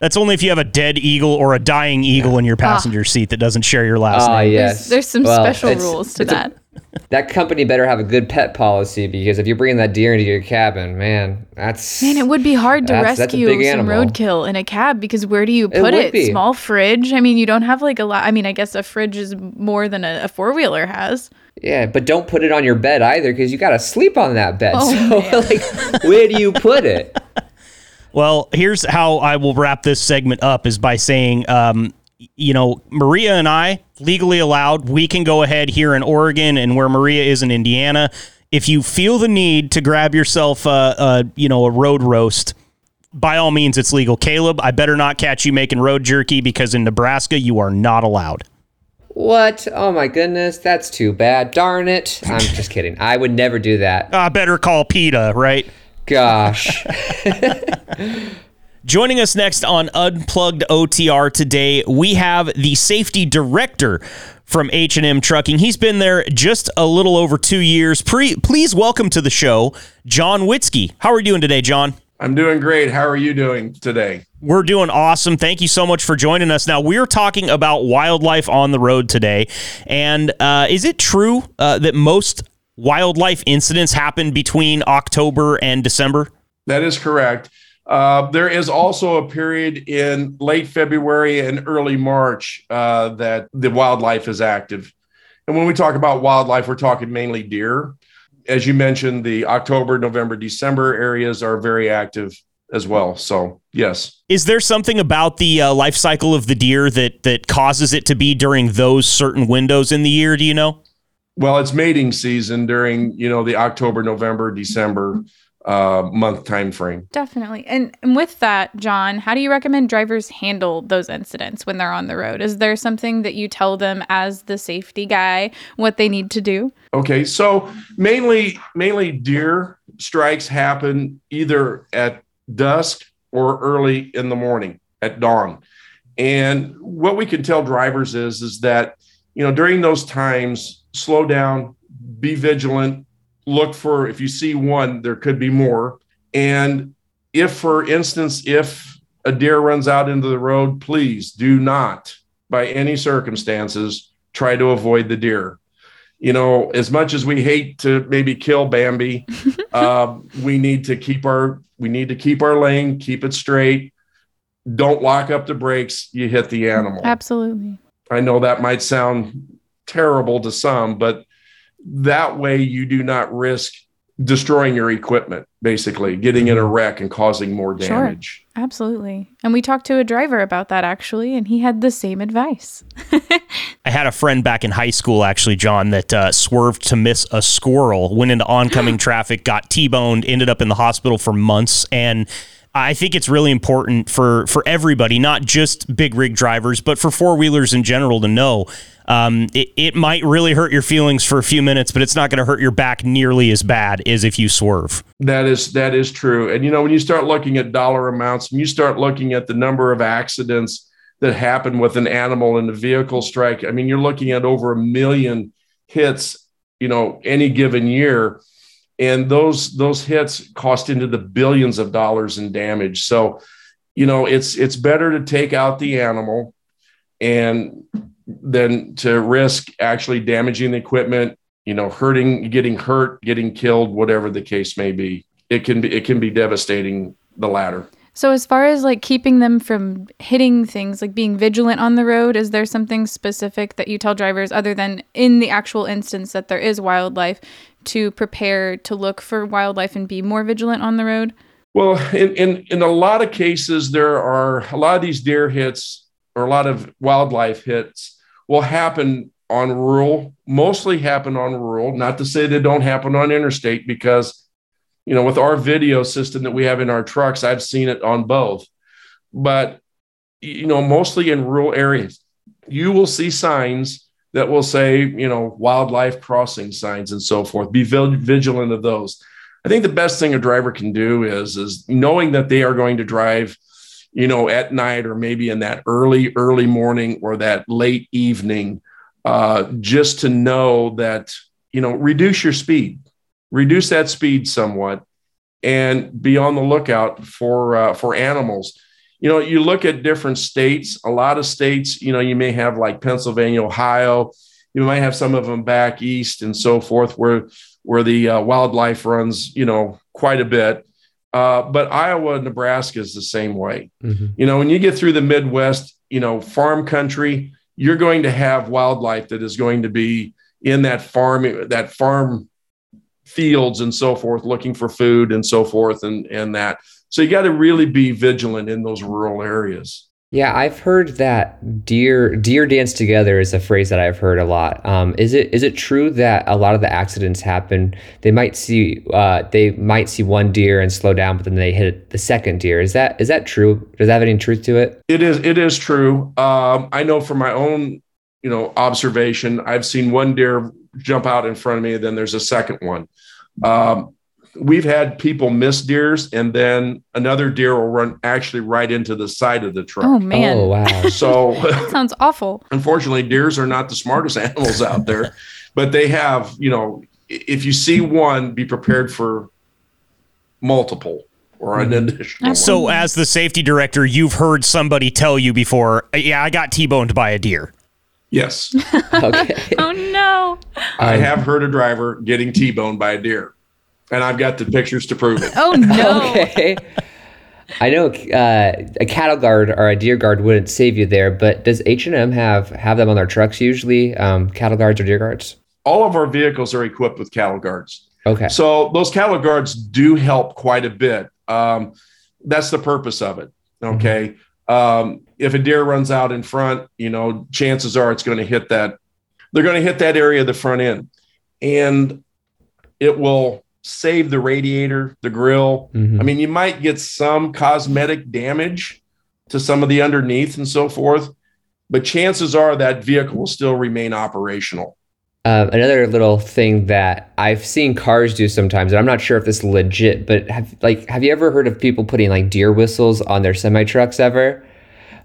That's only if you have a dead eagle or a dying eagle in your passenger seat that doesn't share your last Ah, name. yes. there's some Well, special rules to that a- that that company better have a good pet policy because if you're bringing that deer into your cabin, man, that's Man, it would be hard to That's- that's rescue big some roadkill in a cab because where do you put would it? Small fridge? I mean, you don't have like a lot. I mean, I guess a fridge is more than a, a four wheeler has. yeah. But don't put it on your bed either because you gotta sleep on that bed. Oh, so like, where do you put it? Well, here's how I will wrap this segment up is by saying, um, you know, Maria and I legally allowed. We can go ahead here in Oregon and where Maria is in Indiana. If you feel the need to grab yourself, a, a you know, a road roast, by all means, it's legal. Caleb, I better not catch you making road jerky because in Nebraska you are not allowed. What? Oh my goodness, that's too bad. Darn it. I'm just kidding. I would never do that. I better call PETA, right? Gosh. Joining us next on Unplugged OTR today, we have the safety director from H&M Trucking. He's been there just a little over 2 years. Pre- please welcome to the show John Witzke. How are you doing today, John? I'm doing great. How are you doing today? We're doing awesome. Thank you so much for joining us. Now, we're talking about wildlife on the road today. And uh, is it true uh, that most wildlife incidents happen between October and December? That is correct. Uh, there is also a period in late February and early March uh, that the wildlife is active. And when we talk about wildlife, we're talking mainly deer. As you mentioned, the October, November, December areas are very active as well. So, yes. Is there something about the uh, life cycle of the deer that that causes it to be during those certain windows in the year? Do you know? Well, it's mating season during, you know, the October, November, December uh, month time frame. Definitely. And, and with that, John, how do you recommend drivers handle those incidents when they're on the road? Is there something that you tell them as the safety guy what they need to do? Okay, so mainly mainly deer strikes happen either at dusk or early in the morning at dawn. And what we can tell drivers is is that you know during those times slow down, be vigilant, look for if you see one there could be more and if for instance if a deer runs out into the road please do not by any circumstances try to avoid the deer you know, as much as we hate to maybe kill Bambi, uh, we need to keep our we need to keep our lane, keep it straight. Don't lock up the brakes. You hit the animal. Absolutely. I know that might sound terrible to some, but that way you do not risk destroying your equipment, basically getting in a wreck and causing more damage Sure. damage. Absolutely. And we talked to a driver about that actually, and he had the same advice. I had a friend back in high school, actually, John, that uh, swerved to miss a squirrel, went into oncoming traffic, got T-boned, ended up in the hospital for months, and. I think it's really important for for everybody, not just big rig drivers, but for four wheelers in general, to know um, it, it might really hurt your feelings for a few minutes, but it's not going to hurt your back nearly as bad as if you swerve. That is that is true. And you know, when you start looking at dollar amounts, when you start looking at the number of accidents that happen with an animal in a vehicle strike, I mean, you're looking at over a million hits, you know, any given year. And those those hits cost into the billions of dollars in damage. So you know, it's it's better to take out the animal and than to risk actually damaging the equipment, you know, hurting, getting hurt, getting killed, whatever the case may be. It can be it can be devastating the latter. So as far as like keeping them from hitting things, like being vigilant on the road, is there something specific that you tell drivers other than in the actual instance that there is wildlife to prepare to look for wildlife and be more vigilant on the road? Well, in, in, in a lot of cases, there are a lot of these deer hits or a lot of wildlife hits will happen on rural, mostly happen on rural. Not to say they don't happen on interstate, because, you know, with our video system that we have in our trucks, I've seen it on both. But, you know, mostly in rural areas, you will see signs that will say, you know, wildlife crossing signs and so forth. Be vigilant of those. I think the best thing a driver can do is is knowing that they are going to drive, you know, at night or maybe in that early early morning or that late evening, uh, just to know that you know reduce your speed, reduce that speed somewhat, and be on the lookout for uh, for animals. You know, you look at different states. A lot of states, you know, you may have like Pennsylvania, Ohio. You might have some of them back east and so forth, where where the uh, wildlife runs, you know, quite a bit. Uh, but Iowa, Nebraska is the same way. Mm-hmm. You know, when you get through the Midwest, you know, farm country, you're going to have wildlife that is going to be in that farm, that farm fields and so forth, looking for food and so forth, and and that. So you got to really be vigilant in those rural areas. Yeah, I've heard that deer deer dance together is a phrase that I've heard a lot. Um, is it is it true that a lot of the accidents happen? They might see uh, they might see one deer and slow down, but then they hit the second deer. Is that is that true? Does that have any truth to it? It is. It is true. Um, I know from my own you know observation, I've seen one deer jump out in front of me, and then there's a second one. Um, we've had people miss deers and then another deer will run actually right into the side of the truck. Oh man. Oh wow. So sounds awful. Unfortunately, deers are not the smartest animals out there, but they have, you know, if you see one, be prepared for multiple or an mm-hmm. additional. So one. as the safety director, you've heard somebody tell you before, yeah, I got T-boned by a deer. Yes. okay. oh no. I have heard a driver getting T-boned by a deer and I've got the pictures to prove it. Oh no! okay. I know uh, a cattle guard or a deer guard wouldn't save you there, but does H and M have have them on their trucks usually? Um, cattle guards or deer guards? All of our vehicles are equipped with cattle guards. Okay. So those cattle guards do help quite a bit. Um, that's the purpose of it. Okay. Mm-hmm. Um, if a deer runs out in front, you know, chances are it's going to hit that. They're going to hit that area of the front end, and it will save the radiator, the grill. Mm-hmm. I mean, you might get some cosmetic damage to some of the underneath and so forth, but chances are that vehicle will still remain operational. Um, another little thing that I've seen cars do sometimes, and I'm not sure if this is legit, but have like have you ever heard of people putting like deer whistles on their semi trucks ever?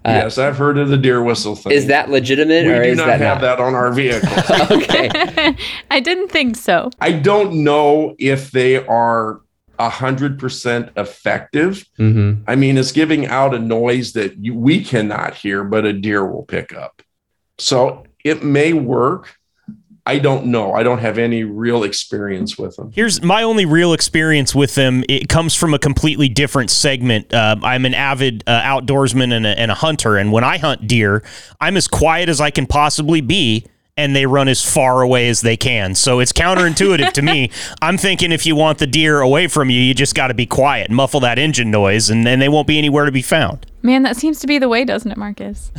Uh, yes, I've heard of the deer whistle thing. Is that legitimate? We or do is not that have not? that on our vehicle. okay. I didn't think so. I don't know if they are hundred percent effective. Mm-hmm. I mean, it's giving out a noise that you, we cannot hear, but a deer will pick up. So it may work. I don't know. I don't have any real experience with them. Here's my only real experience with them. It comes from a completely different segment. Uh, I'm an avid uh, outdoorsman and a, and a hunter, and when I hunt deer, I'm as quiet as I can possibly be and they run as far away as they can. So it's counterintuitive to me. I'm thinking if you want the deer away from you, you just got to be quiet, muffle that engine noise, and then they won't be anywhere to be found. Man, that seems to be the way, doesn't it, Marcus?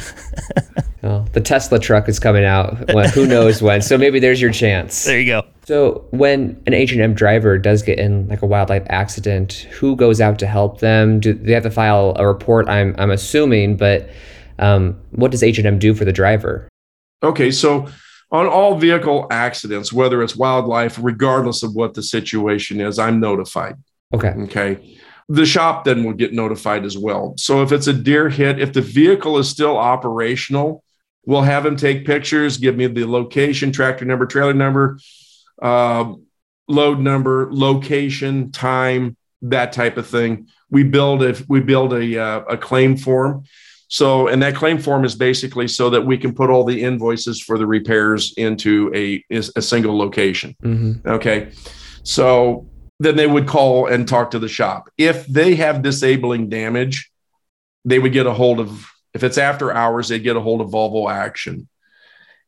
well, the Tesla truck is coming out. Well, who knows when? So maybe there's your chance. There you go. So when an H&M driver does get in like a wildlife accident, who goes out to help them? Do they have to file a report? I'm I'm assuming, but um, what does H&M do for the driver? Okay, so on all vehicle accidents, whether it's wildlife, regardless of what the situation is, I'm notified. Okay. Okay. The shop then will get notified as well. So if it's a deer hit, if the vehicle is still operational, we'll have him take pictures, give me the location, tractor number, trailer number, uh, load number, location, time, that type of thing, we build a we build a uh, a claim form. So, and that claim form is basically so that we can put all the invoices for the repairs into a a single location. Mm-hmm. Okay, so then they would call and talk to the shop. If they have disabling damage, they would get a hold of. If it's after hours, they'd get a hold of Volvo Action,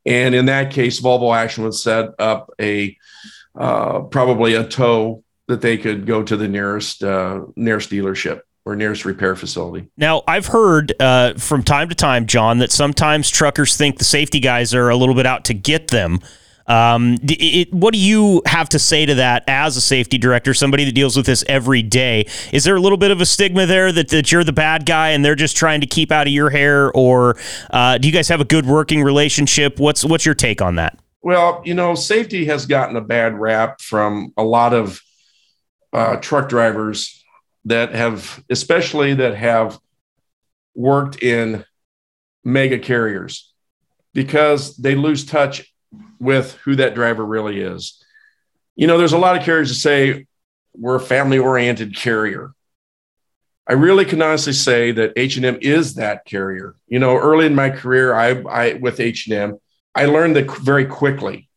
and in that case, Volvo Action would set up a uh, probably a tow that they could go to the nearest uh, nearest dealership or nearest repair facility. Now, I've heard uh, from time to time, John, that sometimes truckers think the safety guys are a little bit out to get them. Um, it, what do you have to say to that as a safety director, somebody that deals with this every day? Is there a little bit of a stigma there that, that you're the bad guy and they're just trying to keep out of your hair, or uh, do you guys have a good working relationship? What's what's your take on that? Well, you know, safety has gotten a bad rap from a lot of uh, truck drivers that have, especially that have worked in mega carriers, because they lose touch with who that driver really is. You know, there's a lot of carriers that say we're a family oriented carrier. I really can honestly say that H&M is that carrier. You know, early in my career, I, I with H&M, I learned that very quickly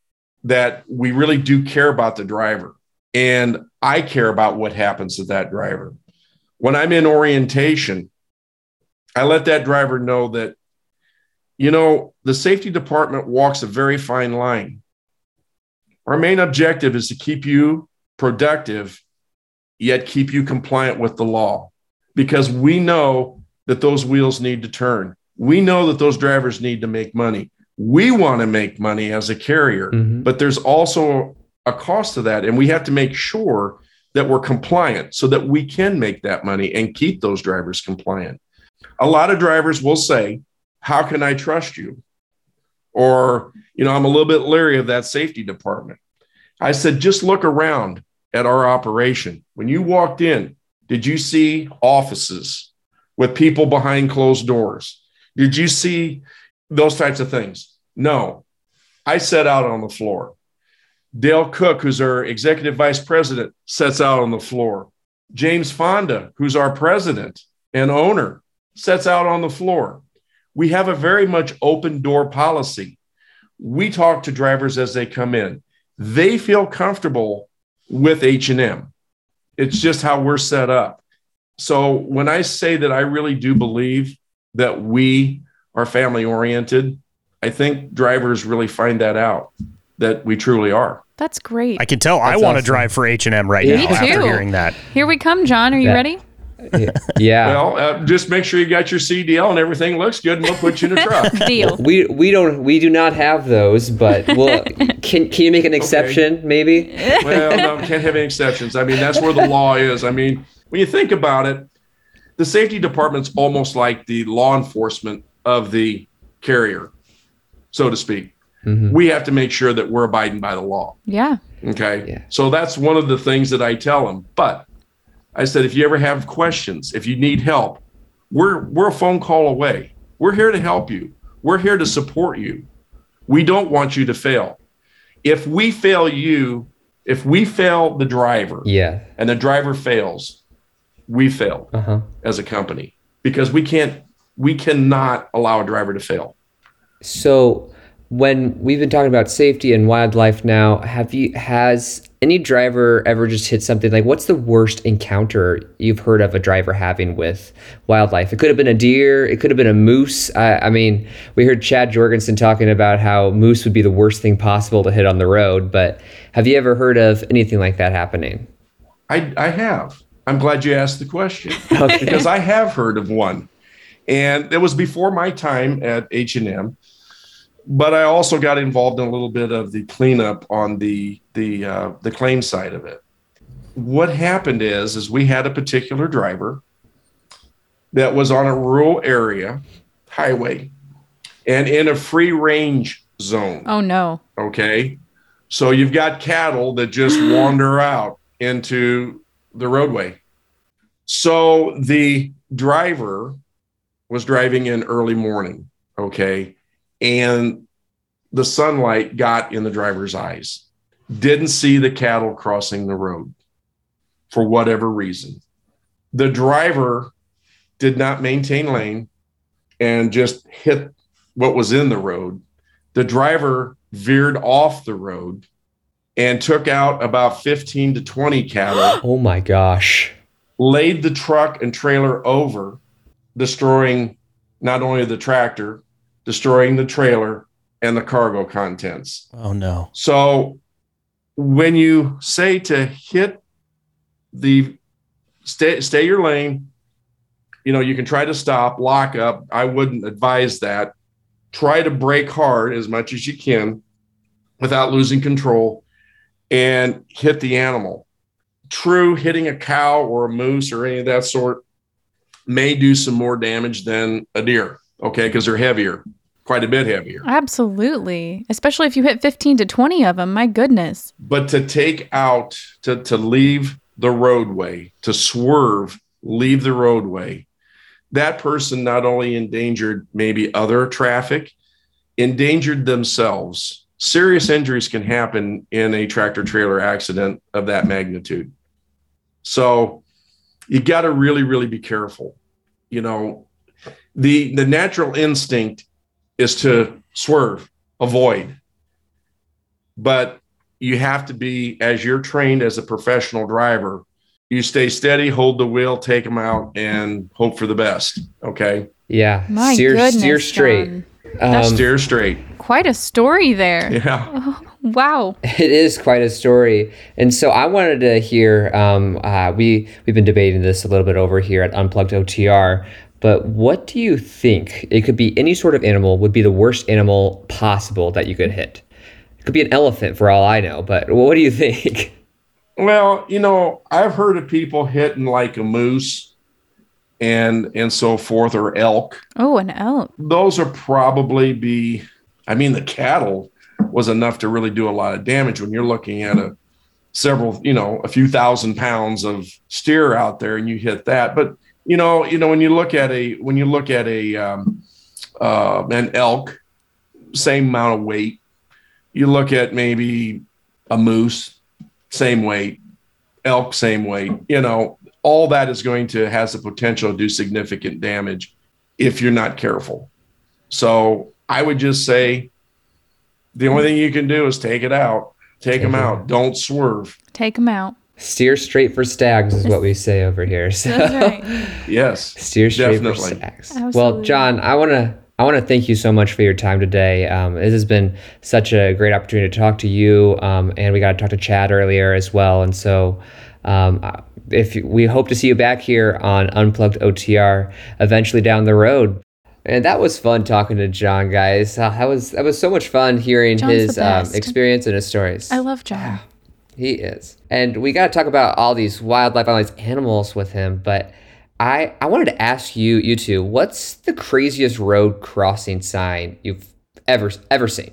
that we really do care about the driver. And I care about what happens to that driver. When I'm in orientation, I let that driver know that, you know, the safety department walks a very fine line. Our main objective is to keep you productive, yet keep you compliant with the law, because we know that those wheels need to turn. We know that those drivers need to make money. We want to make money as a carrier, Mhm. but there's also a cost to that. And we have to make sure that we're compliant so that we can make that money and keep those drivers compliant. A lot of drivers will say, How can I trust you? Or, you know, I'm a little bit leery of that safety department. I said, Just look around at our operation. When you walked in, did you see offices with people behind closed doors? Did you see those types of things? No. I sat out on the floor. Dale Cook, who's our executive vice president, sets out on the floor. James Fonda, who's our president and owner, sets out on the floor. We have a very much open door policy. We talk to drivers as they come in. They feel comfortable with H&M. It's just how we're set up. So when I say that I really do believe that we are family oriented, I think drivers really find that out that we truly are. That's great. I can tell I That's want to drive for H and M right Me now after too. hearing that. Here we come, John. Are you Yeah. ready? yeah. Well, uh, just make sure you got your CDL and everything looks good, and we'll put you in a truck. Deal. We we don't we do not have those, but well, can can you make an exception maybe? well, no, can't have any exceptions. I mean, that's where the law is. I mean, when you think about it, the safety department's almost like the law enforcement of the carrier, so to speak. Mhm. We have to make sure that we're abiding by the law. Yeah. Okay. Yeah. So that's one of the things that I tell them. But I said, if you ever have questions, if you need help, we're we're a phone call away. We're here to help you. We're here to support you. We don't want you to fail. If we fail you, if we fail the driver Yeah. and the driver fails, we fail Uh huh. as a company because we can't we cannot allow a driver to fail. So when we've been talking about safety and wildlife now, have you has any driver ever just hit something like what's the worst encounter you've heard of a driver having with wildlife? It could have been a deer, it could have been a moose. I, I mean, we heard Chad Jorgensen talking about how moose would be the worst thing possible to hit on the road, but have you ever heard of anything like that happening? I, I have. I'm glad you asked the question Okay. because I have heard of one, and it was before my time at H and M. But I also got involved in a little bit of the cleanup on the the uh, the claim side of it. What happened is, is we had a particular driver that was on a rural area highway and in a free range zone. Oh no. Okay. So you've got cattle that just wander out into the roadway. So the driver was driving in early morning. Okay. And the sunlight got in the driver's eyes, didn't see the cattle crossing the road. for whatever reason. The driver did not maintain lane and just hit what was in the road. The driver veered off the road and took out about 15 to 20 cattle, Oh my gosh. laid the truck and trailer over, destroying not only the tractor, destroying the trailer and the cargo contents. Oh no. So when you say to hit the stay stay your lane, you know, you can try to stop, lock up. I wouldn't advise that. Try to brake hard as much as you can without losing control and hit the animal. True, hitting a cow or a moose or any of that sort may do some more damage than a deer, okay, because they're heavier, quite a bit heavier. Absolutely. Especially if you hit 15 to 20 of them. My goodness. but to take out to to leave the roadway to swerve leave the roadway that person not only endangered maybe other traffic endangered themselves serious injuries can happen in a tractor trailer accident of that magnitude so you got to really really be careful you know the the natural instinct is to swerve avoid but you have to be as you're trained as a professional driver you stay steady hold the wheel take them out and hope for the best okay Yeah. My steer, goodness. steer straight. John. Um, steer straight Quite a story there. yeah Wow. It is quite a story, and so I wanted to hear. Um, uh, we we've been debating this a little bit over here at Unplugged OTR, but what do you think? It could be any sort of animal. Would be the worst animal possible that you could hit. It could be an elephant for all I know, but what do you think? well you know i've heard of people hitting like a moose and and so forth or elk Oh, an elk. those are probably be i mean the cattle was enough to really do a lot of damage when you're looking at a several you know a few thousand pounds of steer out there and you hit that but you know you know when you look at a when you look at a um, uh, an elk same amount of weight you look at maybe a moose same weight elk same weight you know all that is going to has the potential to do significant damage if you're not careful so I would just say the only thing you can do is take it out, take them out. Don't swerve. Take them out. Steer straight for stags is what we say over here. So. That's right. Yes. Steer straight for stags. stacks. Well, John, I want to I want to thank you so much for your time today. Um, this has been such a great opportunity to talk to you, um, and we got to talk to Chad earlier as well. And so, um, uh, if you- we hope to see you back here on Unplugged OTR eventually down the road. And that was fun talking to John, guys. Uh, that was that was so much fun hearing John's his um, experience and his stories. I love John. He is. And we got to talk about all these wildlife, all these animals with him. But I, I wanted to ask you, you two, what's the craziest road crossing sign you've ever ever seen?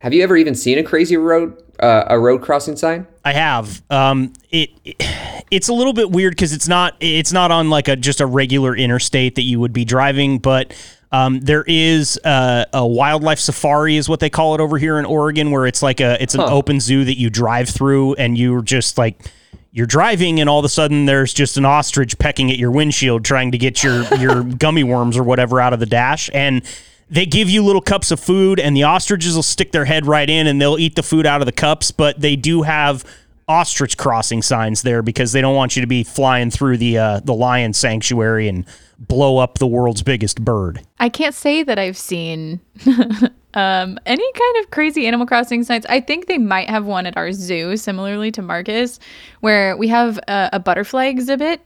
Have you ever even seen a crazy road uh, a road crossing sign? I have. Um, it, it it's a little bit weird because it's not it's not on like a just a regular interstate that you would be driving, but um, there is a, a wildlife safari is what they call it over here in Oregon, where it's like a it's an Huh. open zoo that you drive through and you're just like you're driving and all of a sudden there's just an ostrich pecking at your windshield trying to get your your gummy worms or whatever out of the dash and they give you little cups of food and the ostriches will stick their head right in and they'll eat the food out of the cups but they do have ostrich crossing signs there because they don't want you to be flying through the uh, the lion sanctuary and blow up the world's biggest bird I can't say that I've seen um, any kind of crazy Animal Crossing signs. I think they might have one at our zoo, similarly to Marcus, where we have a, a butterfly exhibit.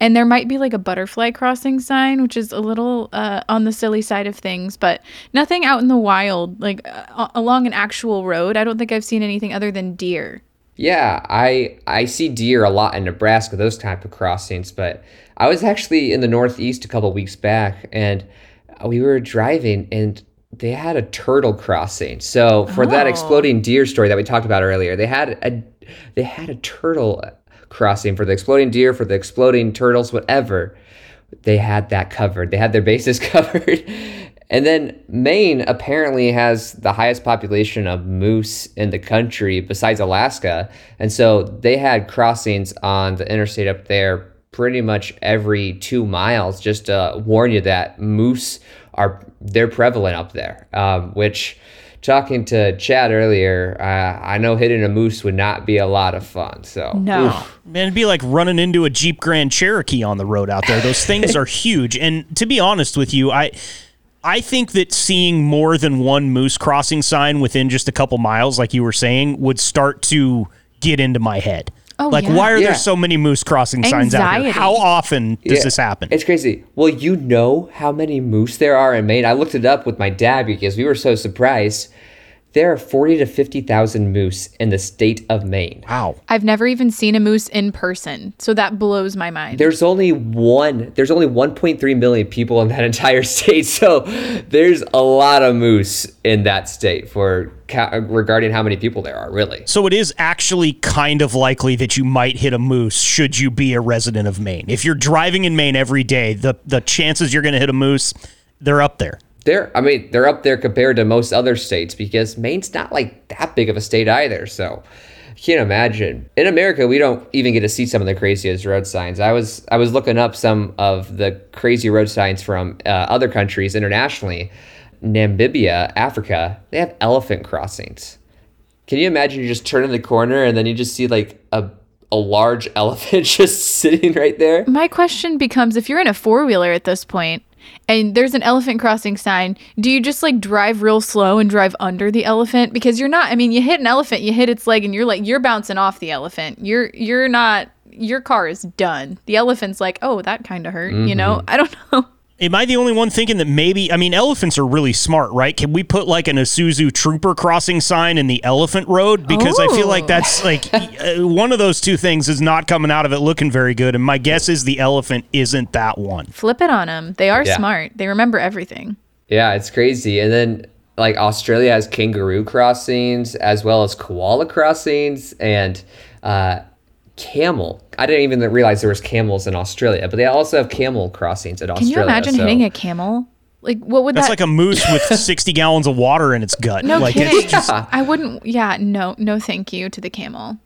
And there might be like a butterfly crossing sign, which is a little uh, on the silly side of things, but nothing out in the wild, like uh, along an actual road. I don't think I've seen anything other than deer. Yeah, I I see deer a lot in Nebraska, those type of crossings. But I was actually in the Northeast a couple weeks back, and we were driving, and they had a turtle crossing. So for that Oh. exploding deer story that we talked about earlier, they had a they had a turtle crossing for the exploding deer, for the exploding turtles, whatever. They had that covered. They had their bases covered. And then Maine apparently has the highest population of moose in the country besides Alaska. And so they had crossings on the interstate up there pretty much every two miles just to warn you that moose are they're prevalent up there um, which talking to chad earlier uh, i know hitting a moose would not be a lot of fun so No. Man, it'd be like running into a Jeep Grand Cherokee on the road out there. Those things are huge. And to be honest with you, I I think that seeing more than one moose crossing sign within just a couple miles, like you were saying, would start to get into my head. Oh, like, yeah. why are Yeah. there so many moose crossing signs out here? Anxiety. How often does Yeah, this happen? It's crazy. Well, you know how many moose there are in Maine. I looked it up with my dad because we were so surprised. There are forty to fifty thousand moose in the state of Maine. wow. I've never even seen a moose in person, so that blows my mind. There's only one. There's only 1.3 million people in that entire state. So there's a lot of moose in that state for ca- regarding how many people there are. Really. So it is actually kind of likely that you might hit a moose should you be a resident of Maine. If you're driving in Maine every day, the the chances you're going to hit a moose, they're up there. They're. I mean, they're up there compared to most other states because Maine's not like that big of a state either. So. Can't imagine. In America, we don't even get to see some of the craziest road signs. I was I was looking up some of the crazy road signs from uh, other countries internationally. Namibia, Africa, they have elephant crossings. Can you imagine you just turn in the corner and then you just see like a a large elephant just sitting right there? My question becomes if you're in a four wheeler at this point and there's an elephant crossing sign, do you just like drive real slow and drive under the elephant? Because you're not, I mean, you hit an elephant, you hit its leg and you're like, you're bouncing off the elephant. You're, you're not, your car is done. The elephant's like, oh, that kind of hurt, you know? Mm-hmm. I don't know. Am I the only one thinking that maybe? I mean, elephants are really smart, right? Can we put like an Isuzu Trooper crossing sign in the elephant road? Because I feel like Oh. that's like uh, one of those two things is not coming out of it looking very good. And my guess is the elephant isn't that one. Flip it on them. They are Yeah. smart. They remember everything. Yeah, it's crazy. And then like Australia has kangaroo crossings as well as koala crossings and uh, camel. I didn't even realize there was camels in Australia, but they also have camel crossings in Australia. Can you imagine so- hitting a camel? Like, what would that That's that? like a moose with 60 gallons of water in its gut. no like kidding. it's just, I wouldn't. Yeah, no, no, thank you to the camel.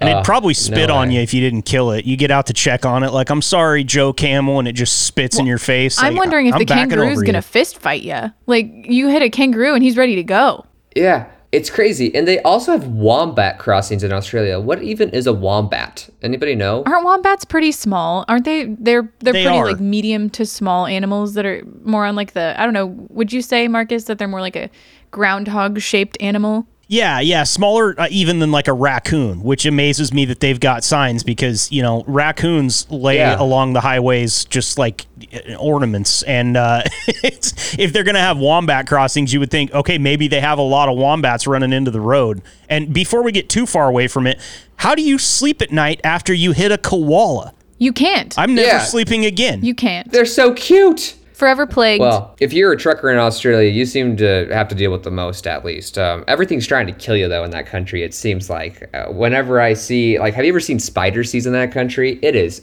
and it'd Uh, probably spit no on way. you if you didn't kill it. You get out to check on it, like I'm sorry, Joe Camel, and it just spits in your face. I'm wondering if I'm the backing kangaroo's gonna you. fist fight you. Like you hit a kangaroo and he's ready to go. Yeah, it's crazy. And they also have wombat crossings in Australia. What even is a wombat? Anybody know? Aren't wombats pretty small? Aren't they? They're they're They pretty are. like medium to small animals that are more on like the I don't know. Would you say Marcus that they're more like a groundhog shaped animal? Yeah, yeah, smaller uh, even than like a raccoon, which amazes me that they've got signs because you know raccoons lay Yeah. along the highways just like uh, ornaments, and uh, it's, if they're gonna have wombat crossings, you would think, okay, maybe they have a lot of wombats running into the road. And before we get too far away from it, how do you sleep at night after you hit a koala? You can't. I'm never Yeah. sleeping again. you can't. They're so cute. Forever plagued. Well, if you're a trucker in Australia, you seem to have to deal with the most, at least. Um, everything's trying to kill you, though, in that country. It seems like. Uh, whenever I see, like, have you ever seen spider season in that country? It is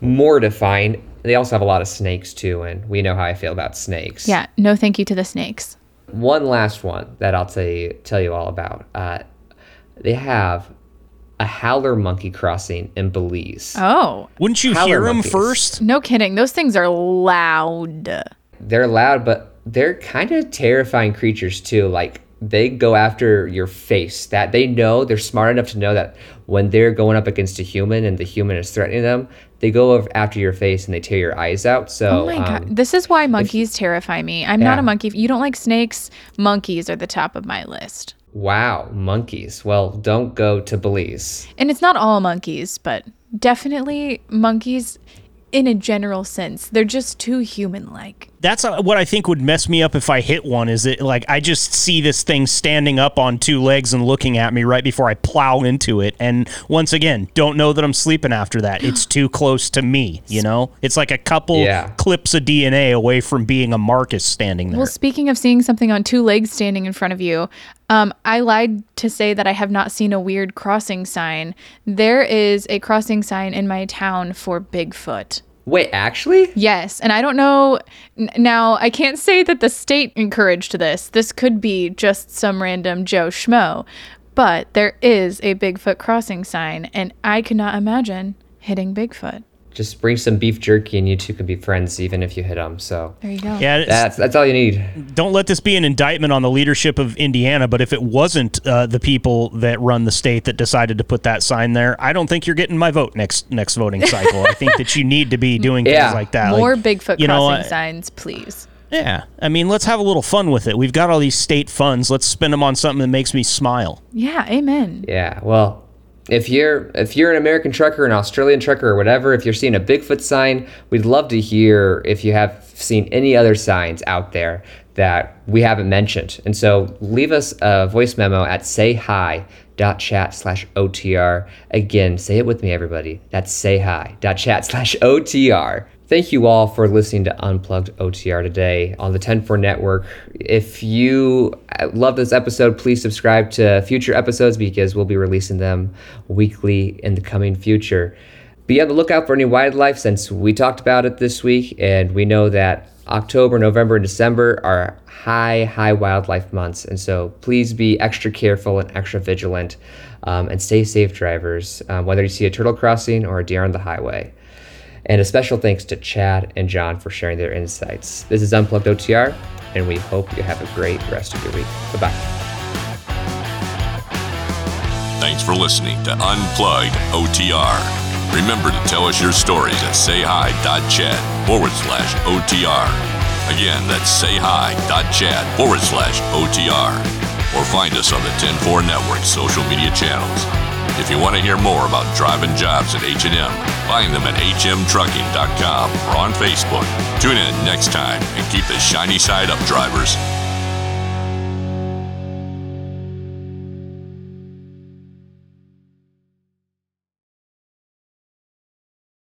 mortifying. They also have a lot of snakes too, and we know how I feel about snakes. yeah. No, thank you to the snakes. One last one that I'll tell you tell you all about. Uh, they have a howler monkey crossing in Belize. Oh, Wouldn't you Howler hear them monkeys. first? no kidding. Those things are loud. they're loud, but they're kind of terrifying creatures too. Like they go after your face. That they know they're smart enough to know that when they're going up against a human and the human is threatening them, they go after your face and they tear your eyes out. So Oh my um, god. This is why monkeys terrify me. I'm not a monkey. You don't like snakes? Monkeys are the top of my list. Wow, monkeys. Well, don't go to Belize. And it's not all monkeys, but definitely monkeys in a general sense. They're just too human like. that's uh, what I think would mess me up if I hit one. Is it like I just see this thing standing up on two legs and looking at me right before I plow into it, and once again, don't know that I'm sleeping after that. It's too close to me. You know, it's like a couple Yeah. clips of DNA away from being a Marcus standing there. Well, speaking of seeing something on two legs standing in front of you, um, I lied to say that I have not seen a weird crossing sign. There is a crossing sign in my town for Bigfoot. Wait, actually? Yes, and I don't know. n- Now, I can't say that the state encouraged this. This could be just some random Joe Schmo, but there is a Bigfoot crossing sign, and I cannot imagine hitting Bigfoot. Just bring some beef jerky and you two can be friends even if you hit them. So There you go. Yeah, that's that's all you need. don't let this be an indictment on the leadership of Indiana. But if it wasn't uh, the people that run the state that decided to put that sign there, I don't think you're getting my vote next next voting cycle. I think that you need to be doing Yeah. things like that. More Like, Bigfoot you know, crossing uh, signs, please. Yeah, I mean, let's have a little fun with it. We've got all these state funds. Let's spend them on something that makes me smile. Yeah, amen. Yeah. Well, if you're if you're an American trucker, an Australian trucker, or whatever, if you're seeing a Bigfoot sign, we'd love to hear if you have seen any other signs out there that we haven't mentioned. And so leave us a voice memo at sayhi.chat slash OTR. Again, say it with me, everybody. That's sayhi.chat slash OTR. Thank you all for listening to Unplugged OTR today on the 104 Network. If you uh, love this episode, please subscribe to future episodes because we'll be releasing them weekly in the coming future. Be on the lookout for any wildlife since we talked about it this week, and we know that October, November, and December are high, high wildlife months. And so please be extra careful and extra vigilant um, and stay safe, drivers, um, whether you see a turtle crossing or a deer on the highway. And a special thanks to Chad and John for sharing their insights. This is Unplugged OTR, and we hope you have a great rest of your week. Bye bye. Thanks for listening to Unplugged OTR. Remember to tell us your stories at sayhi.chat forward slash OTR. Again, that's sayhi.chat forward slash OTR. Or find us on the 104 Network social media channels. If you want to hear more about driving jobs at H&M, find them at hmtrucking.com or on Facebook. Tune in next time and keep the shiny side up, drivers.